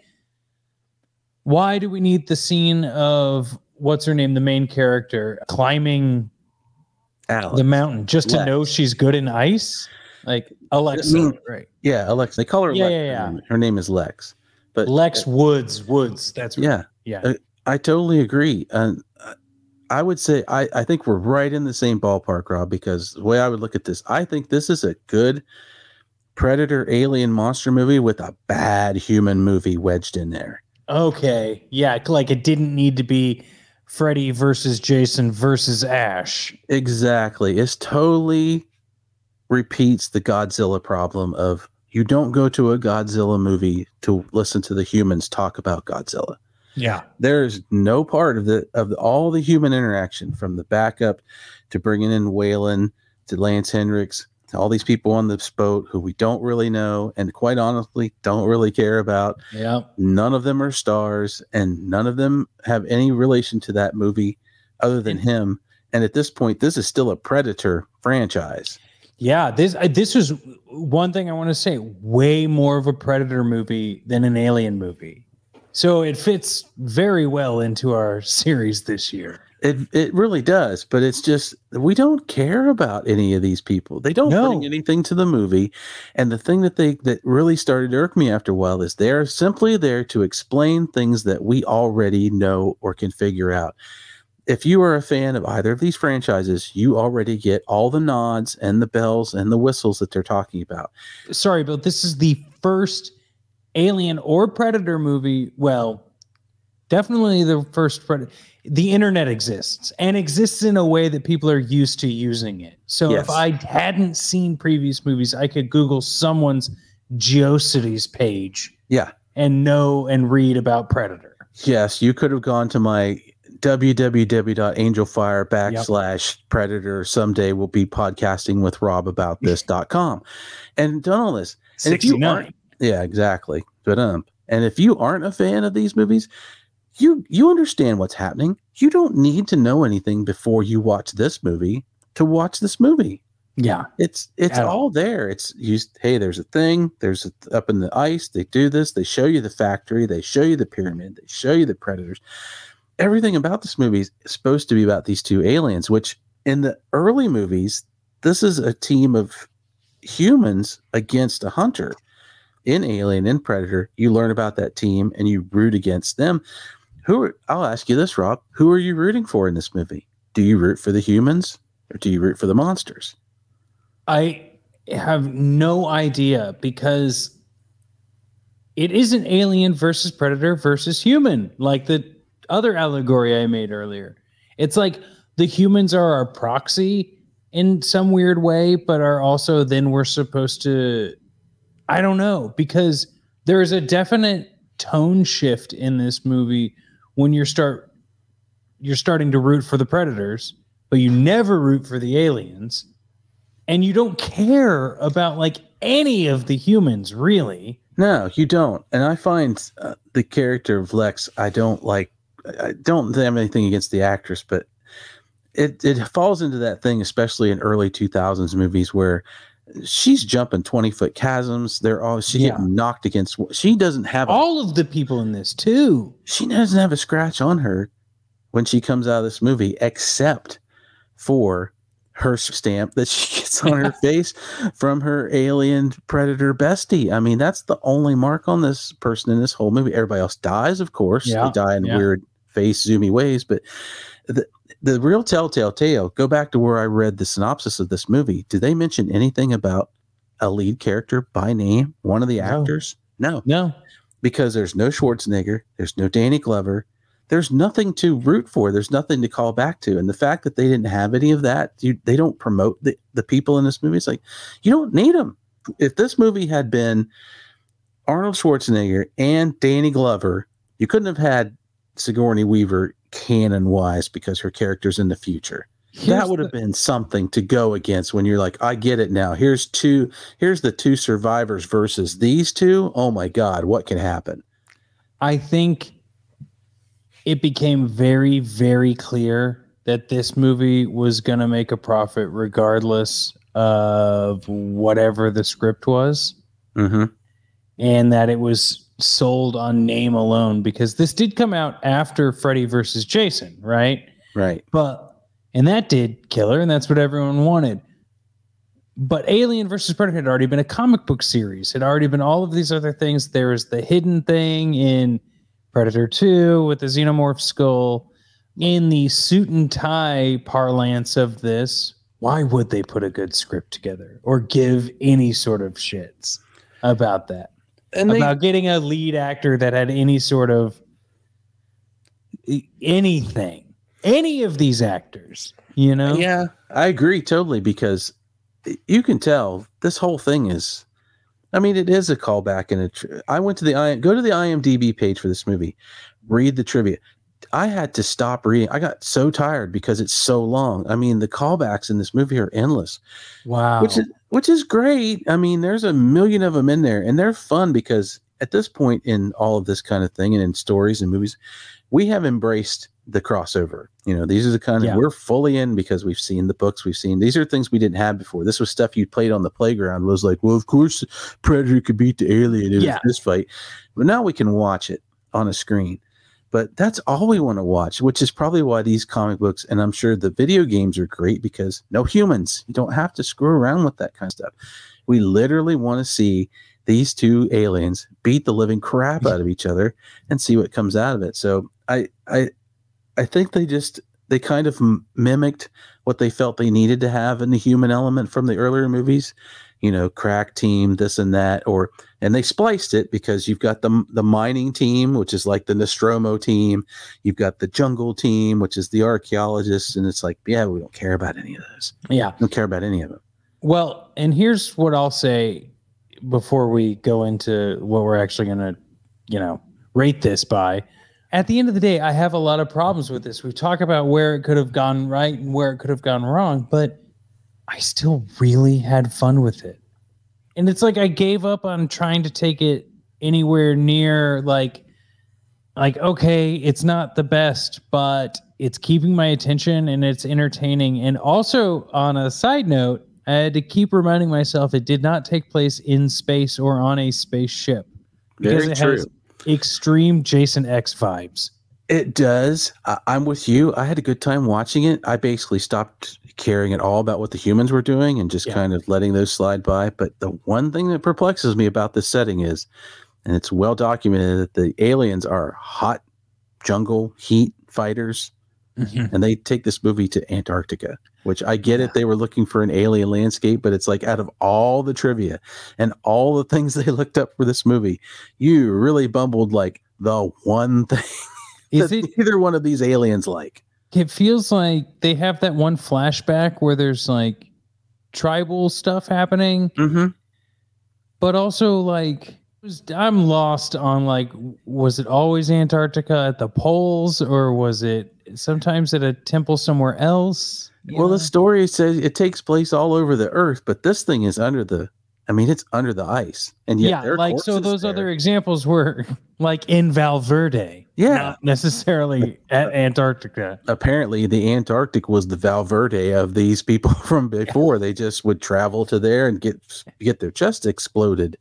[SPEAKER 1] why do we need the scene of what's her name, the main character, climbing
[SPEAKER 2] Alex.
[SPEAKER 1] the mountain just to
[SPEAKER 2] Lex.
[SPEAKER 1] know she's good in ice? Like Alexa,
[SPEAKER 2] Mm.
[SPEAKER 1] right?
[SPEAKER 2] Yeah, alexa They call her
[SPEAKER 1] Yeah,
[SPEAKER 2] Lex.
[SPEAKER 1] yeah, yeah.
[SPEAKER 2] Her name is Lex. But
[SPEAKER 1] Lex Woods, Woods. That's right.
[SPEAKER 2] yeah,
[SPEAKER 1] yeah.
[SPEAKER 2] Uh, I totally agree. And I would say I, I think we're right in the same ballpark, Rob, because the way I would look at this, I think this is a good predator alien monster movie with a bad human movie wedged in there.
[SPEAKER 1] Okay. Yeah. Like it didn't need to be Freddy versus Jason versus Ash.
[SPEAKER 2] Exactly. It's totally repeats the Godzilla problem of you don't go to a Godzilla movie to listen to the humans talk about Godzilla.
[SPEAKER 1] Yeah.
[SPEAKER 2] there's no part of the of the, all the human interaction from the backup to bringing in Weyland to Lance Henriksen to all these people on this boat who we don't really know and quite honestly don't really care about.
[SPEAKER 1] Yeah.
[SPEAKER 2] None of them are stars and none of them have any relation to that movie other than him. And at this point, this is still a Predator franchise.
[SPEAKER 1] Yeah. This I, this is one thing I want to say. Way more of a Predator movie than an Alien movie. So it fits very well into our series this year.
[SPEAKER 2] It it really does, but it's just we don't care about any of these people. They don't
[SPEAKER 1] No.
[SPEAKER 2] bring anything to the movie. And the thing that they that really started to irk me after a while is they're simply there to explain things that we already know or can figure out. If you are a fan of either of these franchises, you already get all the nods and the bells and the whistles that they're talking about.
[SPEAKER 1] Sorry, but this is the first Alien or Predator movie. Well, definitely the first Predator. The internet exists and exists in a way that people are used to using it. So
[SPEAKER 2] Yes.
[SPEAKER 1] if I hadn't seen previous movies, I could Google someone's GeoCities page
[SPEAKER 2] Yeah.
[SPEAKER 1] and know and read about Predator.
[SPEAKER 2] Yes, you could have gone to my www.angelfire backslash predator. Someday we'll be podcasting with Rob about this.com and done all this. And if you
[SPEAKER 1] 69.
[SPEAKER 2] aren't, yeah, exactly. But um, and if you aren't a fan of these movies, you you understand what's happening. You don't need to know anything before you watch this movie to watch this movie.
[SPEAKER 1] Yeah.
[SPEAKER 2] It's it's
[SPEAKER 1] all.
[SPEAKER 2] all there. It's you. Hey, there's a thing. There's a, up in the ice. They do this. They show you the factory. They show you the pyramid. They show you the predators. Everything about this movie is supposed to be about these two aliens. Which in the early movies, this is a team of humans against a hunter. In Alien, in Predator, you learn about that team and you root against them. Who? Are, I'll ask you this, Rob. Who are you rooting for in this movie? Do you root for the humans or do you root for the monsters?
[SPEAKER 1] I have no idea because it isn't alien versus predator versus human like the other allegory I made earlier. It's like the humans are our proxy in some weird way, but are also then we're supposed to, I don't know, because there is a definite tone shift in this movie when you start you're starting to root for the predators, but you never root for the aliens and you don't care about like any of the humans really.
[SPEAKER 2] No, you don't. And I find uh, the character of Lex, I don't like. I don't have anything against the actress, but it it falls into that thing, especially in early two thousands movies where she's jumping twenty foot chasms. They're all she
[SPEAKER 1] Yeah.
[SPEAKER 2] getting knocked against. She doesn't have a,
[SPEAKER 1] All of the people in this too.
[SPEAKER 2] she doesn't have a scratch on her when she comes out of this movie, except for her stamp that she gets on her face from her alien predator bestie. I mean, that's the only mark on this person in this whole movie. Everybody else dies, of course.
[SPEAKER 1] Yeah,
[SPEAKER 2] They die in
[SPEAKER 1] yeah.
[SPEAKER 2] weird face zoomy ways, but the the real telltale tale. Go back to where I read the synopsis of this movie. Did they mention anything about a lead character by name? One of the
[SPEAKER 1] No.
[SPEAKER 2] actors? No
[SPEAKER 1] No.
[SPEAKER 2] because there's no Schwarzenegger, there's no Danny Glover, there's nothing to root for, there's nothing to call back to, and the fact that they didn't have any of that, you, they don't promote the, the people in this movie. It's like you don't need them. If this movie had been Arnold Schwarzenegger and Danny Glover, you couldn't have had Sigourney Weaver canon wise because her character's in the future
[SPEAKER 1] Here's
[SPEAKER 2] that would have
[SPEAKER 1] the-
[SPEAKER 2] been something to go against when you're like, I get it now. Here's two, here's the two survivors versus these two. Oh my God, what can happen?
[SPEAKER 1] I think it became very, very clear that this movie was going to make a profit regardless of whatever the script was.
[SPEAKER 2] Mm-hmm.
[SPEAKER 1] and that it was sold on name alone because this did come out after Freddy versus Jason, right?
[SPEAKER 2] Right.
[SPEAKER 1] But and that did killer, and that's what everyone wanted. But Alien versus Predator had already been a comic book series. Had already been all of these other things. There was the hidden thing in Predator 2 with the xenomorph skull. In the suit and tie parlance of this, why would they put a good script together or give any sort of shits about that?
[SPEAKER 2] And they,
[SPEAKER 1] about getting a lead actor that had any sort of anything, any of these actors, you know?
[SPEAKER 2] yeah, I agree totally because you can tell this whole thing is. I mean, it is a callback, and a tr- I went to the I go to the IMDb page for this movie, read the trivia. I had to stop reading. I got so tired because it's so long. I mean, the callbacks in this movie are endless.
[SPEAKER 1] Wow.
[SPEAKER 2] which is which is great. I mean, there's a million of them in there, and they're fun because at this point in all of this kind of thing, and in stories and movies, we have embraced the crossover. You know, these are the kind of we're fully in because we've seen the books, we've seen these are things we didn't have before. This was stuff you played on the playground. Was like, well, of course, Predator could beat the alien in
[SPEAKER 1] Yeah.
[SPEAKER 2] this fight, but now we can watch it on a screen. But that's all we want to watch, which is probably why these comic books and I'm sure the video games are great because no humans. You don't have to screw around with that kind of stuff. We literally want to see these two aliens beat the living crap out of each other and see what comes out of it. So I I I think they just they kind of mimicked what they felt they needed to have in the human element from the earlier movies. You know, crack team, this and that, or and they spliced it because you've got the the mining team, which is like the Nostromo team. You've got the jungle team, which is the archaeologists, and it's like, yeah, we don't care about any of those.
[SPEAKER 1] yeah.
[SPEAKER 2] We don't care about any of them.
[SPEAKER 1] Well, and here's what I'll say before we go into what we're actually going to, you know, rate this by. At the end of the day, I have a lot of problems with this. We talk about where it could have gone right and where it could have gone wrong, but I still really had fun with it. And it's like I gave up on trying to take it anywhere near like like okay, it's not the best, but it's keeping my attention and it's entertaining. And also on a side note, I had to keep reminding myself it did not take place in space or on a spaceship because
[SPEAKER 2] Very
[SPEAKER 1] it
[SPEAKER 2] true.
[SPEAKER 1] has extreme Jason X vibes.
[SPEAKER 2] It does. I, I'm with you. I had a good time watching it. I basically stopped caring at all about what the humans were doing and just
[SPEAKER 1] Yeah.
[SPEAKER 2] kind of letting those slide by. But the one thing that perplexes me about this setting is, and it's well documented, that the aliens are hot jungle heat fighters, mm-hmm. and they take this movie to Antarctica. Which I get it. They were looking for an alien landscape, but it's like out of all the trivia and all the things they looked up for this movie, you really bumbled like the one thing
[SPEAKER 1] Is it
[SPEAKER 2] either one of these aliens like.
[SPEAKER 1] it feels like they have that one flashback where there's like tribal stuff happening
[SPEAKER 2] Mm-hmm.
[SPEAKER 1] but also like was- i'm lost on like was it always antarctica at the poles or was it sometimes at a temple somewhere else
[SPEAKER 2] Well,
[SPEAKER 1] know?
[SPEAKER 2] the story says it takes place all over the earth, but this thing is under the. I mean, it's under the ice, and yet
[SPEAKER 1] yeah like so those
[SPEAKER 2] there.
[SPEAKER 1] other examples were like in Val Verde
[SPEAKER 2] Yeah.
[SPEAKER 1] not necessarily at antarctica
[SPEAKER 2] Apparently, the Antarctic was the Val Verde of these people from before. They just would travel to there and get get their chest exploded,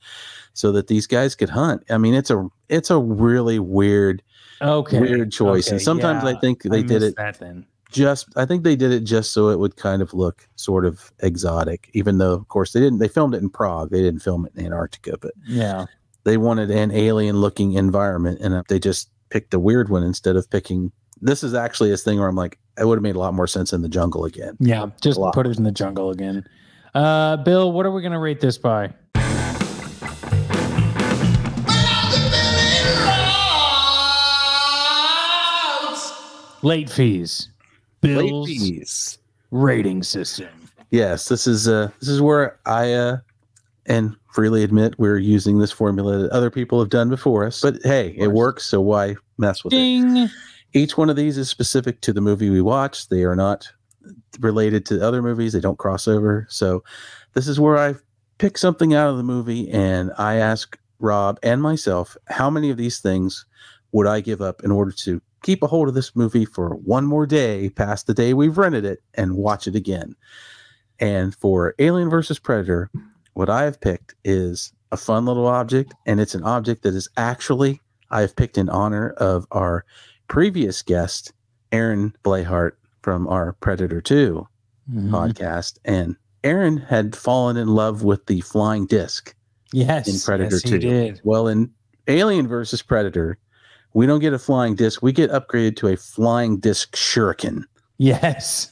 [SPEAKER 2] so that these guys could hunt. I mean, it's a it's a really weird
[SPEAKER 1] okay
[SPEAKER 2] weird choice, and
[SPEAKER 1] Okay,
[SPEAKER 2] sometimes I think they
[SPEAKER 1] I
[SPEAKER 2] did it
[SPEAKER 1] that then
[SPEAKER 2] just I think they did it just so it would kind of look sort of exotic, even though of course they didn't they filmed it in Prague. They didn't film it in Antarctica, but
[SPEAKER 1] yeah
[SPEAKER 2] they wanted an alien looking environment and uh, they just picked a weird one instead of picking this is actually a thing where I'm like, it would have made a lot more sense in the jungle again.
[SPEAKER 1] Yeah, just put it in the jungle again. Uh, Bill, what are we going to rate this by? Late fees. Bill's
[SPEAKER 2] Ladies.
[SPEAKER 1] rating system.
[SPEAKER 2] Yes, this is uh this is where I uh and freely admit we're using this formula that other people have done before us. But hey, it works, so why mess with it? Each one of these is specific to the movie we watched. They are not related to other movies. They don't cross over. So this is where I pick something out of the movie and I ask Rob and myself, how many of these things would I give up in order to keep a hold of this movie for one more day past the day we've rented it and watch it again? And for Alien versus Predator, what I have picked is a fun little object, and it's an object that is actually I have picked in honor of our previous guest, Aaron Blayhart from our Predator 2
[SPEAKER 1] Mhm.
[SPEAKER 2] podcast. And Aaron had fallen in love with the flying disc.
[SPEAKER 1] Yes,
[SPEAKER 2] in Predator
[SPEAKER 1] yes, he
[SPEAKER 2] 2.
[SPEAKER 1] did.
[SPEAKER 2] Well, in Alien versus Predator, we don't get a flying disc. We get upgraded to a flying disc shuriken,
[SPEAKER 1] Yes.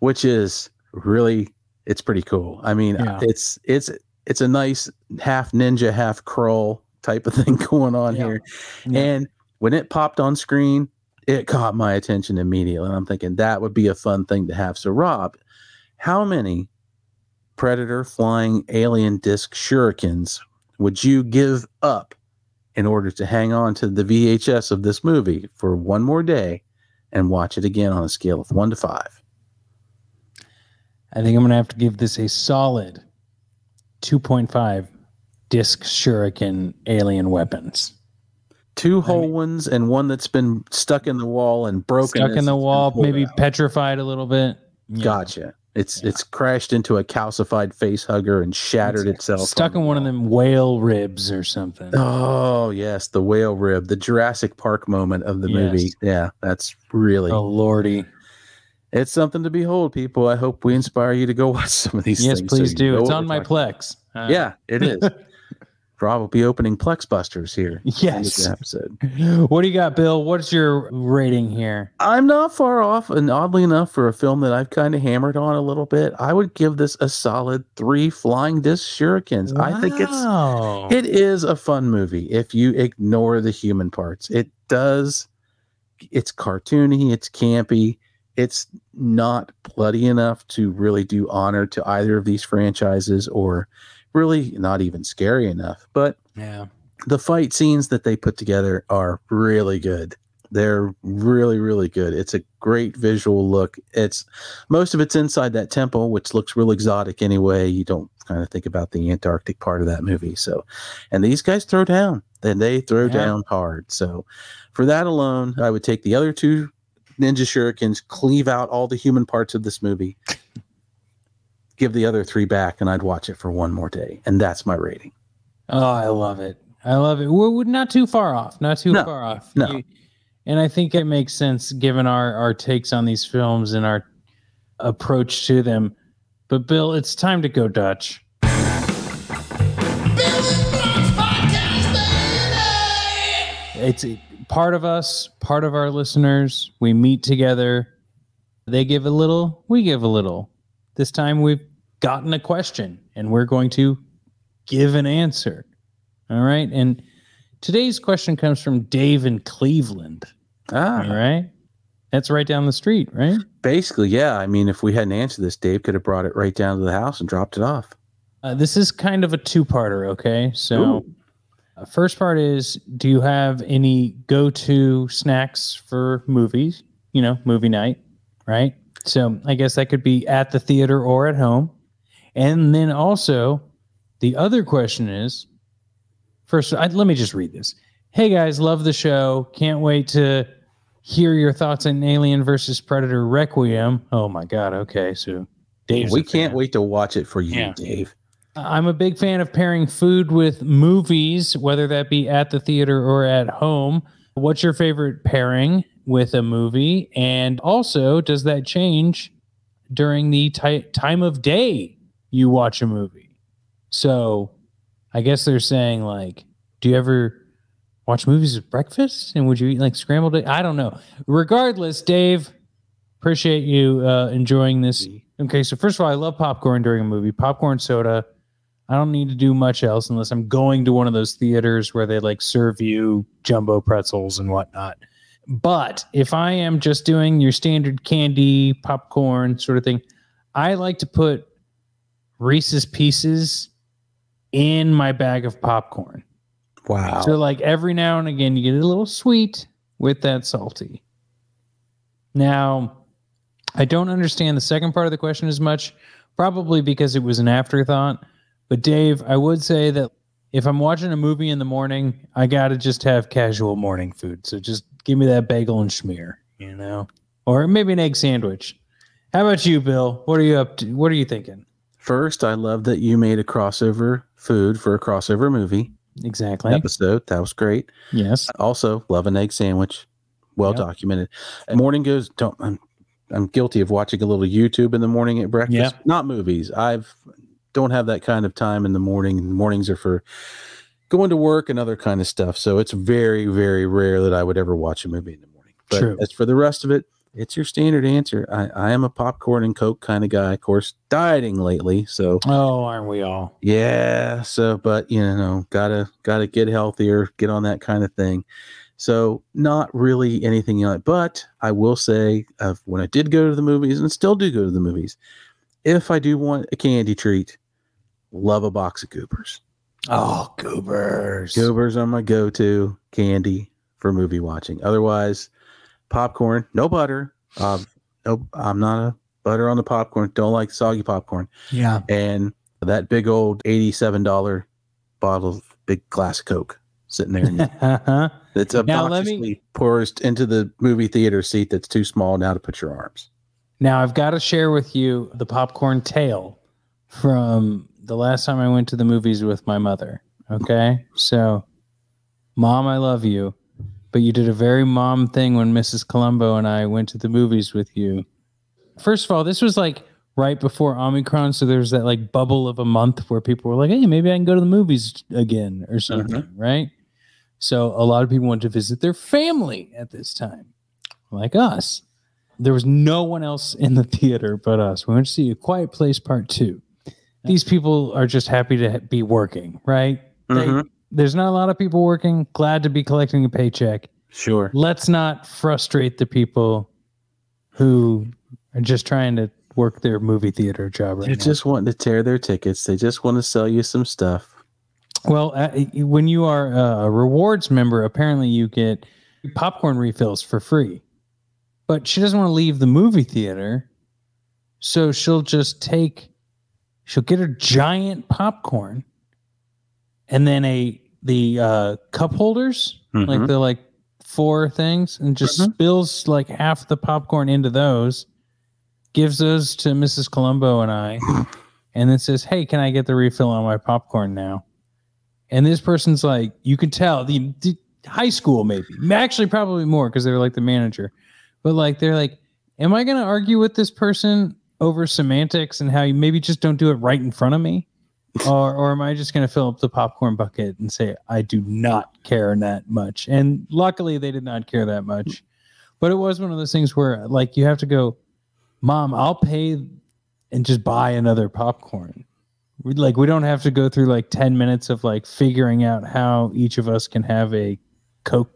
[SPEAKER 2] which is really it's pretty cool. I mean,
[SPEAKER 1] Yeah.
[SPEAKER 2] it's it's it's a nice half ninja, half Krull type of thing going on
[SPEAKER 1] Yeah.
[SPEAKER 2] here.
[SPEAKER 1] Yeah.
[SPEAKER 2] And when it popped on screen, it caught my attention immediately. And I'm thinking that would be a fun thing to have. So, Rob, how many Predator flying alien disc shurikens would you give up in order to hang on to the VHS of this movie for one more day and watch it again on a scale of one to five?
[SPEAKER 1] I think I'm gonna have to give this a solid 2.5 disc shuriken alien weapons.
[SPEAKER 2] Two
[SPEAKER 1] I
[SPEAKER 2] whole
[SPEAKER 1] mean-
[SPEAKER 2] ones and one that's been stuck in the wall and broken.
[SPEAKER 1] Stuck in the wall, maybe petrified a little bit. Yeah.
[SPEAKER 2] Gotcha. It's
[SPEAKER 1] Yeah.
[SPEAKER 2] it's crashed into a calcified face hugger and shattered itself.
[SPEAKER 1] Stuck
[SPEAKER 2] on
[SPEAKER 1] in one of them whale ribs or something.
[SPEAKER 2] Oh yes, the whale rib, the Jurassic Park moment of the movie. Yeah, that's really
[SPEAKER 1] Oh lordy.
[SPEAKER 2] it's something to behold, people. I hope we inspire you to go watch some of these
[SPEAKER 1] Yes,
[SPEAKER 2] things. so
[SPEAKER 1] please
[SPEAKER 2] you
[SPEAKER 1] do. It's on my. Plex. Uh,
[SPEAKER 2] Yeah, it is. Rob will be opening Plex Busters here.
[SPEAKER 1] Yes.
[SPEAKER 2] episode.
[SPEAKER 1] What do you got, Bill? What's your rating here?
[SPEAKER 2] I'm not far off, and oddly enough, for a film that I've kind of hammered on a little bit, I would give this a solid three flying disc shurikens. I think it's It is a fun movie if you ignore the human parts. It does. It's cartoony. It's campy. It's not bloody enough to really do honor to either of these franchises, or really not even scary enough. But
[SPEAKER 1] yeah.
[SPEAKER 2] the fight scenes that they put together are really good. They're really, really good. It's a great visual look. It's most of it's inside that temple, which looks real exotic anyway. You don't kind of think about the Antarctic part of that movie. So, and these guys throw down, then they throw
[SPEAKER 1] Yeah.
[SPEAKER 2] down hard. So, for that alone, I would take the other two ninja shurikens, cleave out all the human parts of this movie, give the other three back, and I'd watch it for one more day. And that's my rating.
[SPEAKER 1] Oh, I love it. I love it. We're, we're not too far off. Not too
[SPEAKER 2] No,
[SPEAKER 1] far off.
[SPEAKER 2] no.
[SPEAKER 1] You- and I think it makes sense given our our takes on these films and our approach to them. But Bill, it's time to go Dutch.
[SPEAKER 4] Bill and Robs Podcast, baby!
[SPEAKER 1] It's a- part of us, part of our listeners. We meet together. They give a little, we give a little. This time we've gotten a question and we're going to give an answer. All right. And today's question comes from Dave in Cleveland.
[SPEAKER 2] Ah,
[SPEAKER 1] All right. That's right down the street, right?
[SPEAKER 2] Basically, yeah. I mean, if we hadn't answered this, Dave could have brought it right down to the house and dropped it off.
[SPEAKER 1] Uh, this is kind of a two parter. Okay. So, uh, first part is Do you have any go to snacks for movies? You know, movie night, right? So, I guess that could be at the theater or at home. And then also, the other question is first, I, let me just read this. Hey guys, love the show. Can't wait to hear your thoughts on Alien versus Predator Requiem. Oh my God. Okay. So, Dave,
[SPEAKER 2] we can't
[SPEAKER 1] fan.
[SPEAKER 2] wait to watch it for you,
[SPEAKER 1] Yeah.
[SPEAKER 2] Dave.
[SPEAKER 1] I'm a big fan of pairing food with movies, whether that be at the theater or at home. What's your favorite pairing with a movie? And also, does that change during the ti- time of day you watch a movie? So, I guess they're saying, like, do you ever watch movies with breakfast? And would you eat like scrambled egg? I don't know. Regardless, Dave, appreciate you uh, enjoying this. Okay, so first of all, I love popcorn during a movie. Popcorn soda. I don't need to do much else unless I'm going to one of those theaters where they like serve you jumbo pretzels and whatnot. But if I am just doing your standard candy, popcorn sort of thing, I like to put Reese's Pieces in my bag of popcorn.
[SPEAKER 2] Wow.
[SPEAKER 1] So like every now and again, you get a little sweet with that salty. Now, I don't understand the second part of the question as much, probably because it was an afterthought. But Dave, I would say that if I'm watching a movie in the morning, I gotta just have casual morning food. So just give me that bagel and schmear, you know, or maybe an egg sandwich. How about you, Bill? What are you up to? What are you thinking?
[SPEAKER 2] First, I love that you made a crossover food for a crossover movie
[SPEAKER 1] Exactly.
[SPEAKER 2] episode. That was great.
[SPEAKER 1] Yes.
[SPEAKER 2] Also, love an egg sandwich. Well
[SPEAKER 1] Yep.
[SPEAKER 2] documented. Morning goes. Don't. I'm, I'm guilty of watching a little YouTube in the morning at breakfast.
[SPEAKER 1] Yep.
[SPEAKER 2] Not movies. I've don't have that kind of time in the morning. Mornings are for going to work and other kind of stuff. So it's very, very rare that I would ever watch a movie in the morning. But
[SPEAKER 1] True.
[SPEAKER 2] as for the rest of it, it's your standard answer. I, I am a popcorn and Coke kind of guy. Of course, dieting lately. So
[SPEAKER 1] Oh, aren't we all?
[SPEAKER 2] yeah. So, but you know, gotta gotta get healthier, get on that kind of thing. So, not really anything like. But I will say, uh, when I did go to the movies, and still do go to the movies, if I do want a candy treat, love a box of Goobers.
[SPEAKER 1] Oh, goobers.
[SPEAKER 2] Goobers are my go-to candy for movie watching. Otherwise, popcorn, no butter. Um, no, I'm not a butter on the popcorn. Don't like soggy popcorn
[SPEAKER 1] Yeah.
[SPEAKER 2] and that big old eighty-seven dollar bottle, of big glass Coke sitting there.
[SPEAKER 1] Uh-huh.
[SPEAKER 2] That's
[SPEAKER 1] Now, me-
[SPEAKER 2] obnoxiously pours into the movie theater seat that's too small now to put your arms.
[SPEAKER 1] Now I've got to share with you the popcorn tale from the last time I went to the movies with my mother. Okay. So, mom, I love you, but you did a very mom thing when Mrs. Colombo and I went to the movies with you. First of all, this was like right before Omicron. So there was that like bubble of a month where people were like, hey, maybe I can go to the movies again or something. Right. So a lot of people went to visit their family at this time, like us. There was no one else in the theater but us. We went to see A Quiet Place Part Two. These people are just happy to be working, right? They-
[SPEAKER 2] Mhm.
[SPEAKER 1] There's not a lot of people working. Glad to be collecting a paycheck.
[SPEAKER 2] Sure.
[SPEAKER 1] Let's not frustrate the people who are just trying to work their movie theater job right
[SPEAKER 2] They're
[SPEAKER 1] now.
[SPEAKER 2] just wanting to tear their tickets. They just want to sell you some stuff.
[SPEAKER 1] Well, uh, when you are a rewards member, apparently you get popcorn refills for free. But she doesn't want to leave the movie theater, so she'll just take, she'll get her giant popcorn, and then a the uh, cup holders, like
[SPEAKER 2] Mhm.
[SPEAKER 1] the like four things, and just
[SPEAKER 2] Mhm.
[SPEAKER 1] spills like half the popcorn into those, gives those to Mrs. Colombo and I, and then says, "Hey, can I get the refill on my popcorn now?" And this person's like, you can tell the, the high school maybe, actually probably more because they're like the manager, but like they're like, am I going to argue with this person over semantics and how you maybe just don't do it right in front of me, or or am I just going to fill up the popcorn bucket and say I do not care that much? And luckily they did not care that much, but it was one of those things where like you have to go, mom, I'll pay and just buy another popcorn. We like we don't have to go through like 10 minutes of like figuring out how each of us can have a coke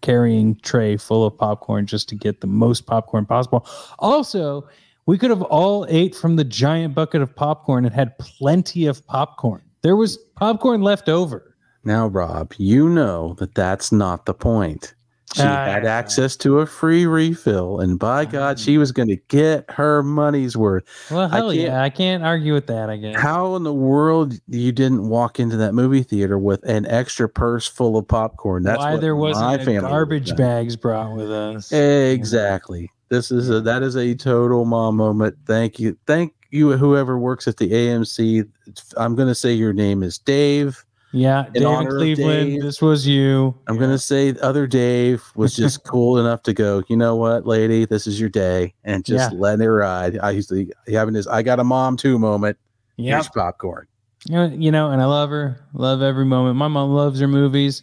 [SPEAKER 1] carrying tray full of popcorn just to get the most popcorn possible. Also we could have all ate from the giant bucket of popcorn and had plenty of popcorn there was popcorn left over
[SPEAKER 2] Now, Rob, you know that that's not the point. She
[SPEAKER 1] Ah.
[SPEAKER 2] had access to a free refill, and by God, she was going to get her money's worth.
[SPEAKER 1] well
[SPEAKER 2] I
[SPEAKER 1] hell
[SPEAKER 2] can't-
[SPEAKER 1] yeah i can't argue with that i guess
[SPEAKER 2] How in the world you didn't walk into that movie theater with an extra purse full of popcorn? That's
[SPEAKER 1] why
[SPEAKER 2] what
[SPEAKER 1] there wasn't a garbage bags brought with us
[SPEAKER 2] Exactly. This is a that is a total mom moment. Thank you. Thank you, whoever works at the AMC. I'm going to say your name is Dave.
[SPEAKER 1] yeah david cleveland
[SPEAKER 2] Dave,
[SPEAKER 1] this was you
[SPEAKER 2] I'm going to say other Dave was just cool enough to go, you know what, lady, this is your day, and just
[SPEAKER 1] Yeah.
[SPEAKER 2] let it ride. I used to having this I got a mom too moment.
[SPEAKER 1] yeah
[SPEAKER 2] popcorn.
[SPEAKER 1] You know, you know, and I love her, love every moment. My mom loves her movies.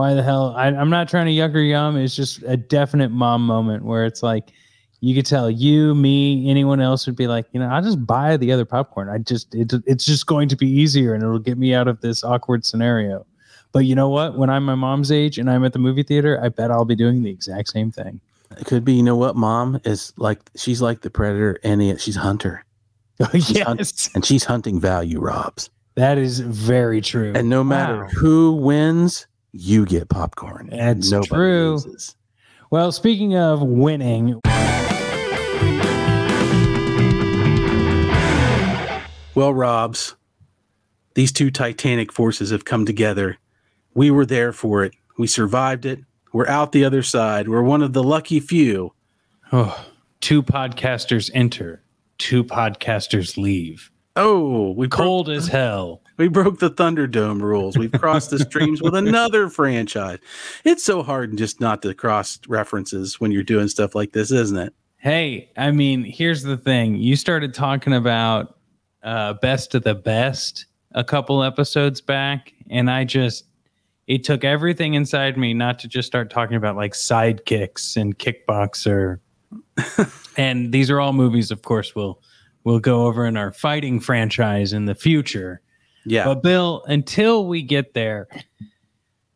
[SPEAKER 1] Why the hell? I, I'm not trying to yuck or yum. It's just a definite mom moment where it's like, you could tell you, me, anyone else would be like, you know, I'll just buy the other popcorn. I just, it, it's just going to be easier and it'll get me out of this awkward scenario. But you know what? When I'm my mom's age and I'm at the movie theater, I bet I'll be doing the exact same thing.
[SPEAKER 2] It could be, you know what, mom is like she's like the predator and she's hunter.
[SPEAKER 1] yes,
[SPEAKER 2] And she's hunting value robs.
[SPEAKER 1] that is very true.
[SPEAKER 2] And no matter
[SPEAKER 1] Wow.
[SPEAKER 2] who wins, you get popcorn. and
[SPEAKER 1] That's true.
[SPEAKER 2] loses.
[SPEAKER 1] Well, speaking of winning,
[SPEAKER 5] Well, Robs, these two titanic forces have come together. We were there for it. We survived it. We're out the other side. We're one of the lucky few.
[SPEAKER 1] Oh, two podcasters enter, two podcasters leave.
[SPEAKER 2] Oh, we
[SPEAKER 1] Cold
[SPEAKER 2] broke,
[SPEAKER 1] as hell.
[SPEAKER 2] we broke the Thunderdome rules. We've crossed the streams with another franchise. It's so hard just not to cross references when you're doing stuff like this, isn't it?
[SPEAKER 1] Hey, I mean, here's the thing. You started talking about uh, best of the best a couple episodes back, and I just it took everything inside me not to just start talking about like sidekicks and kickboxer. and these are all movies, of course, we'll we'll go over in our fighting franchise in the future.
[SPEAKER 2] Yeah.
[SPEAKER 1] But Bill, until we get there,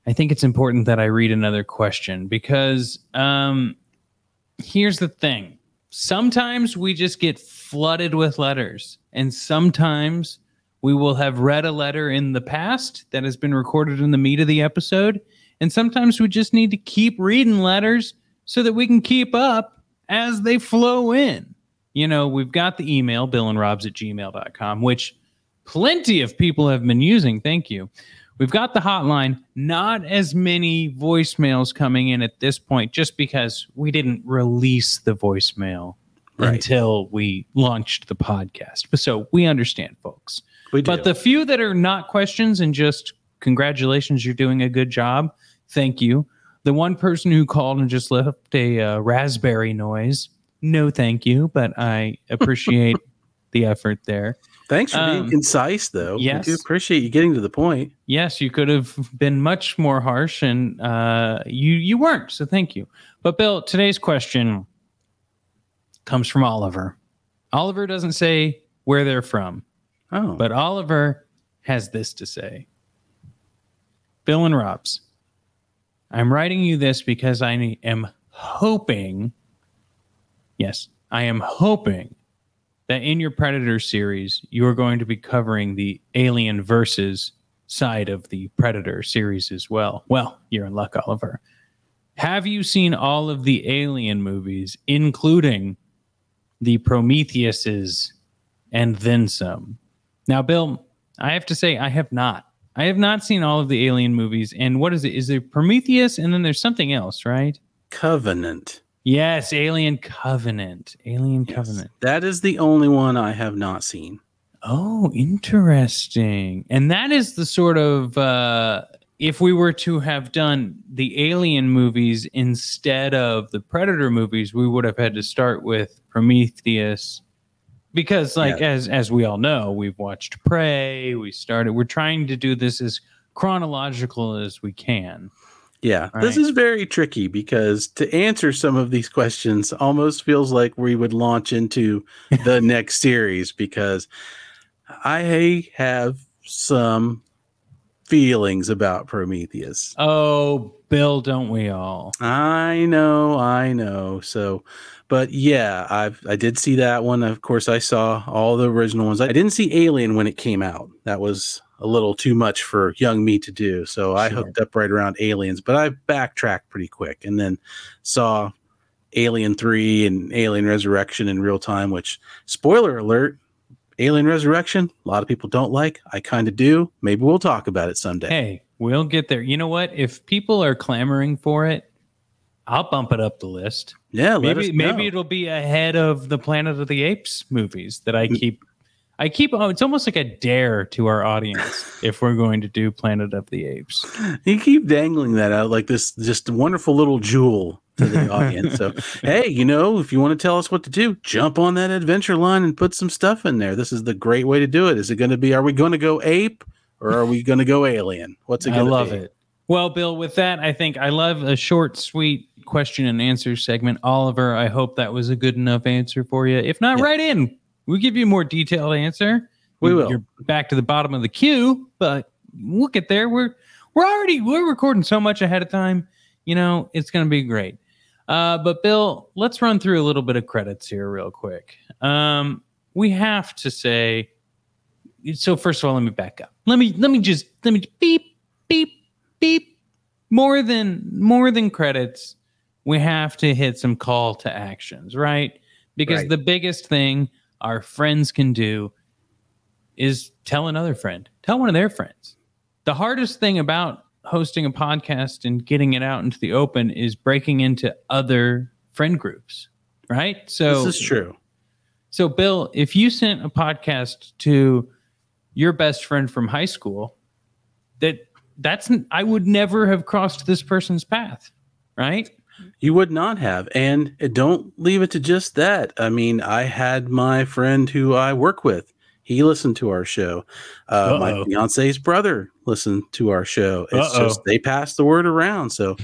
[SPEAKER 1] I think it's important that I read another question because um, here's the thing. Sometimes we just get flooded with letters, and sometimes we will have read a letter in the past that has been recorded in the meat of the episode. And sometimes we just need to keep reading letters so that we can keep up as they flow in. You know, we've got the email, billandrobs at gmail.com, which plenty of people have been using. Thank you. We've got the hotline, not as many voicemails coming in at this point, just because we didn't release the voicemail
[SPEAKER 2] Right.
[SPEAKER 1] until we launched the podcast. But so we understand, folks.
[SPEAKER 2] we do.
[SPEAKER 1] But the few that are not questions and just congratulations, you're doing a good job. Thank you. The one person who called and just left a uh, raspberry noise, no thank you, but I appreciate the effort there.
[SPEAKER 2] Thanks for being
[SPEAKER 1] um,
[SPEAKER 2] concise, though.
[SPEAKER 1] yes.
[SPEAKER 2] I do appreciate you getting to the point.
[SPEAKER 1] Yes, you could have been much more harsh, and uh, you you weren't. So thank you. But Bill, today's question comes from Oliver. Oliver doesn't say where they're from.
[SPEAKER 2] Oh,
[SPEAKER 1] But Oliver has this to say Bill and Robs, I'm writing you this because I am hoping, yes, I am hoping that in your Predator series, you are going to be covering the Alien versus side of the Predator series as well. Well, you're in luck, Oliver. Have you seen all of the Alien movies, including the Prometheuses and then some? Now, Bill, I have to say I have not. I have not seen all of the Alien movies. And what is it? Is there Prometheus and then there's something else, right?
[SPEAKER 2] Covenant.
[SPEAKER 1] Yes, Alien Covenant. Alien
[SPEAKER 2] Yes.
[SPEAKER 1] Covenant.
[SPEAKER 2] That is the only one I have not seen.
[SPEAKER 1] Oh, interesting. And that is the sort of uh if we were to have done the Alien movies instead of the Predator movies, we would have had to start with Prometheus because like as as we all know, we've watched Prey, we started we're trying to do this as chronological as we can.
[SPEAKER 2] Yeah, this
[SPEAKER 1] Right.
[SPEAKER 2] is very tricky because to answer some of these questions almost feels like we would launch into the next series because I have some feelings about Prometheus.
[SPEAKER 1] Oh, Bill, don't we all?
[SPEAKER 2] I know, I know. So, but yeah, I've I did see that one. Of course, I saw all the original ones. I didn't see Alien when it came out. That was a little too much for young me to do. So I
[SPEAKER 1] Sure.
[SPEAKER 2] hooked up right around Aliens, but I backtracked pretty quick and then saw Alien 3 and Alien Resurrection in real time, which spoiler alert, Alien Resurrection, a lot of people don't like. I kind of do. Maybe we'll talk about it someday.
[SPEAKER 1] Hey, we'll get there. You know what? If people are clamoring for it, I'll bump it up the list.
[SPEAKER 2] yeah,
[SPEAKER 1] maybe maybe it'll be ahead of the Planet of the Apes movies that I mm. keep. I keep. Oh, it's almost like a dare to our audience if we're going to do Planet of the Apes.
[SPEAKER 2] You keep dangling that out like this just wonderful little jewel to the audience. So, hey, you know, if you want to tell us what to do, jump on that adventure line and put some stuff in there. This is the great way to do it. Is it going to be, are we going to go ape or are we going to go alien? What's it going to be?
[SPEAKER 1] I love
[SPEAKER 2] be?
[SPEAKER 1] it. Well, Bill, with that, I think I love a short, sweet question and answer segment. Oliver, I hope that was a good enough answer for you. If not,
[SPEAKER 2] Yeah.
[SPEAKER 1] write in. We'll give you a more detailed answer.
[SPEAKER 2] We will.
[SPEAKER 1] You're back to the bottom of the queue, but we'll get there. We're we're already we're recording so much ahead of time. You know, it's going to be great. Uh, but Bill, let's run through a little bit of credits here real quick. Um, we have to say. So first of all, let me back up. Let me let me just let me beep beep beep. More than more than credits, we have to hit some call to actions, right? Because
[SPEAKER 2] Right.
[SPEAKER 1] the biggest thing our friends can do is tell another friend, tell one of their friends. The hardest thing about hosting a podcast and getting it out into the open is breaking into other friend groups, right? So
[SPEAKER 2] This is true.
[SPEAKER 1] So, Bill, if you sent a podcast to your best friend from high school, that that's I would never have crossed this person's path, right?
[SPEAKER 2] You would not have. And don't leave it to just that. I mean, I had my friend who I work with. He listened to our show. Uh, my fiance's brother listened to our show. It's
[SPEAKER 1] Uh-oh.
[SPEAKER 2] just they pass the word around. So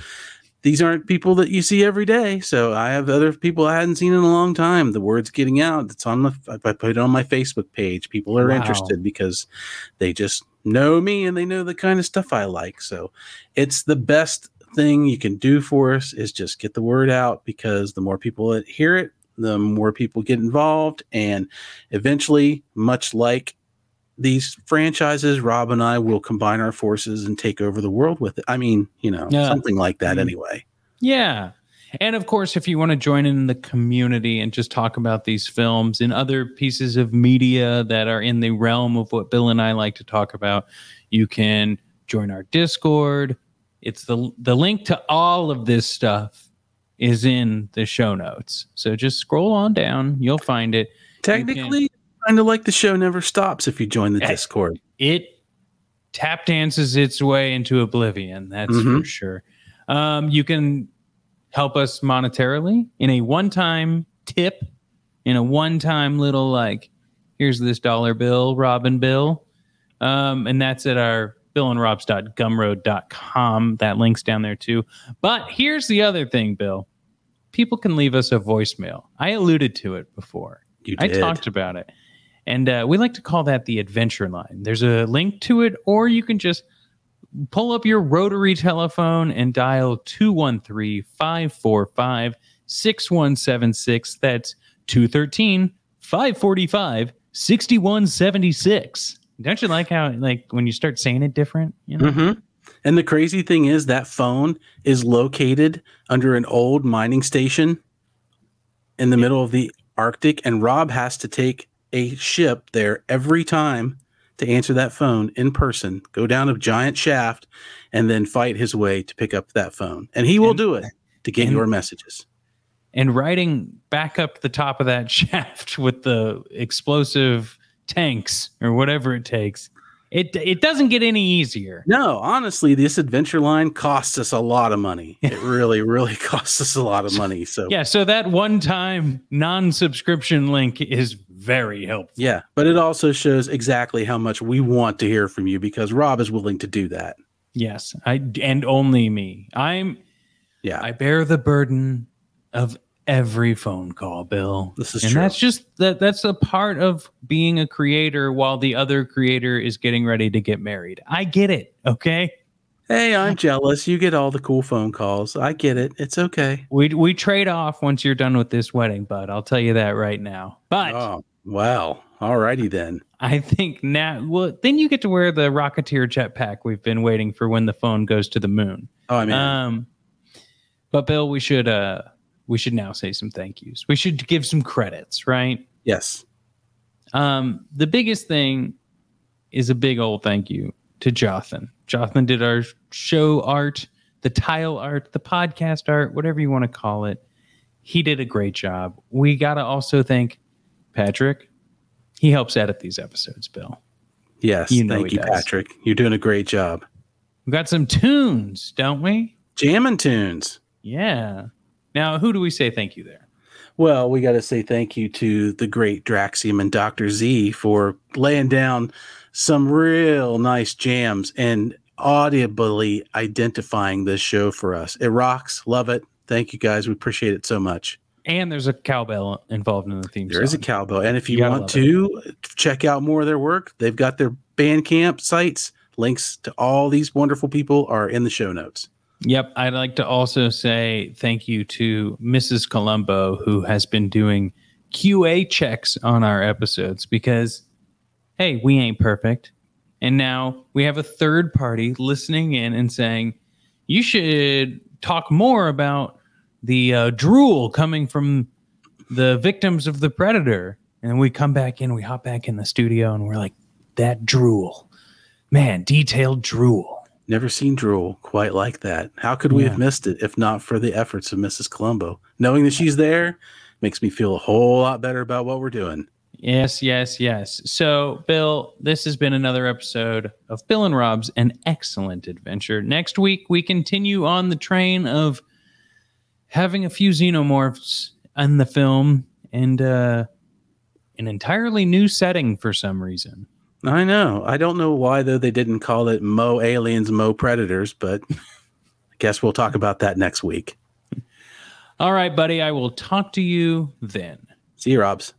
[SPEAKER 2] these aren't people that you see every day. So I have other people I hadn't seen in a long time. The word's getting out. It's on the. I put it on my Facebook page. People are
[SPEAKER 1] Wow.
[SPEAKER 2] interested because they just know me and they know the kind of stuff I like. So it's the best thing you can do for us is just get the word out because the more people that hear it, the more people get involved. And eventually, much like these franchises, Rob and I will combine our forces and take over the world with it. I mean, you know,
[SPEAKER 1] Yeah.
[SPEAKER 2] something like that
[SPEAKER 1] Mhm.
[SPEAKER 2] anyway.
[SPEAKER 1] Yeah. And of course, if you want to join in the community and just talk about these films and other pieces of media that are in the realm of what Bill and I like to talk about, you can join our Discord. It's the the link to all of this stuff is in the show notes. So just scroll on down, you'll find it.
[SPEAKER 2] Technically, kind of like the show never stops if you join the. Discord.
[SPEAKER 1] It tap dances its way into oblivion. That's for
[SPEAKER 2] Mhm.
[SPEAKER 1] sure. Um, you can help us monetarily in a one-time tip, in a one-time little like, here's this dollar bill, Robin Bill, um, and that's at our billandrobs.gumroad.com. That link's down there too. But here's the other thing, Bill. People can leave us a voicemail. I alluded to it before.
[SPEAKER 2] You did.
[SPEAKER 1] I talked about it. And uh, we like to call that the adventure line. There's a link to it, or you can just pull up your rotary telephone and dial 213 545 6176. That's 213 545 6176. Don't you like how, like, when you start saying it different? You know?
[SPEAKER 2] hmm And the crazy thing is that phone is located under an old mining station in the middle of the Arctic, and Rob has to take a ship there every time to answer that phone in person, go down a giant shaft, and then fight his way to pick up that phone. And he will
[SPEAKER 1] And-
[SPEAKER 2] do it to get
[SPEAKER 1] and-
[SPEAKER 2] your messages.
[SPEAKER 1] and riding back up the top of that shaft with the explosive tanks or whatever it takes. It it doesn't get any easier.
[SPEAKER 2] No, honestly, this adventure line costs us a lot of money. It really, really costs us a lot of money. So
[SPEAKER 1] Yeah, so that one time non-subscription link is very helpful.
[SPEAKER 2] Yeah, but it also shows exactly how much we want to hear from you because Rob is willing to do that.
[SPEAKER 1] Yes, I and only me. I'm
[SPEAKER 2] Yeah,
[SPEAKER 1] I bear the burden of every phone call, Bill.
[SPEAKER 2] This is
[SPEAKER 1] and
[SPEAKER 2] true.
[SPEAKER 1] that's just that that's a part of being a creator while the other creator is getting ready to get married. I get it, okay?
[SPEAKER 2] hey, I'm jealous. You get all the cool phone calls. I get it. It's okay.
[SPEAKER 1] We we trade off once you're done with this wedding, bud. I'll tell you that right now. But
[SPEAKER 2] Oh, wow. Alrighty then.
[SPEAKER 1] I think now, well, then you get to wear the Rocketeer jetpack we've been waiting for when the phone goes to the moon.
[SPEAKER 2] Oh, I mean,
[SPEAKER 1] Um, but Bill, we should uh we should now say some thank yous. We should give some credits, right?
[SPEAKER 2] yes.
[SPEAKER 1] Um, the biggest thing is a big old thank you to Jothan. Jothan did our show art, the tile art, the podcast art, whatever you want to call it. He did a great job. We got to also thank Patrick. He helps edit these episodes, Bill.
[SPEAKER 2] Yes.
[SPEAKER 1] You know
[SPEAKER 2] Thank you,
[SPEAKER 1] does.
[SPEAKER 2] Patrick. You're doing a great job.
[SPEAKER 1] We've got some tunes, don't we?
[SPEAKER 2] Jamming tunes.
[SPEAKER 1] Yeah. Now, who do we say thank you there?
[SPEAKER 2] Well, we got to say thank you to the great Draxium and Dr. Z for laying down some real nice jams and audibly identifying this show for us. It rocks. Love it. Thank you guys. We appreciate it so much.
[SPEAKER 1] And there's a cowbell involved in the theme
[SPEAKER 2] There is a cowbell. And if
[SPEAKER 1] You
[SPEAKER 2] you, want to check out more of their work, they've got their Bandcamp sites. Links to all these wonderful people are in the show notes.
[SPEAKER 1] Yep. I'd like to also say thank you to Mrs. Colombo, who has been doing QA checks on our episodes because, hey, we ain't perfect. And now we have a third party listening in and saying, you should talk more about the uh, drool coming from the victims of the predator. And we come back in, we hop back in the studio, and we're like, that drool. Man, detailed drool.
[SPEAKER 2] Never seen drool quite like that. How could we
[SPEAKER 1] Yeah.
[SPEAKER 2] have missed it if not for the efforts of Mrs. Colombo? Knowing that she's there, makes me feel a whole lot better about what we're doing.
[SPEAKER 1] Yes, yes, yes. So, Bill, this has been another episode of Bill and Rob's An Excellent Adventure. Next week, we continue on the train of having a few xenomorphs in the film and uh, an entirely new setting for some reason.
[SPEAKER 2] I know. I don't know why though they didn't call it Mo Aliens, Mo Predators, but I guess we'll talk about that next week.
[SPEAKER 1] All right, buddy, I will talk to you then.
[SPEAKER 2] See you, Robs.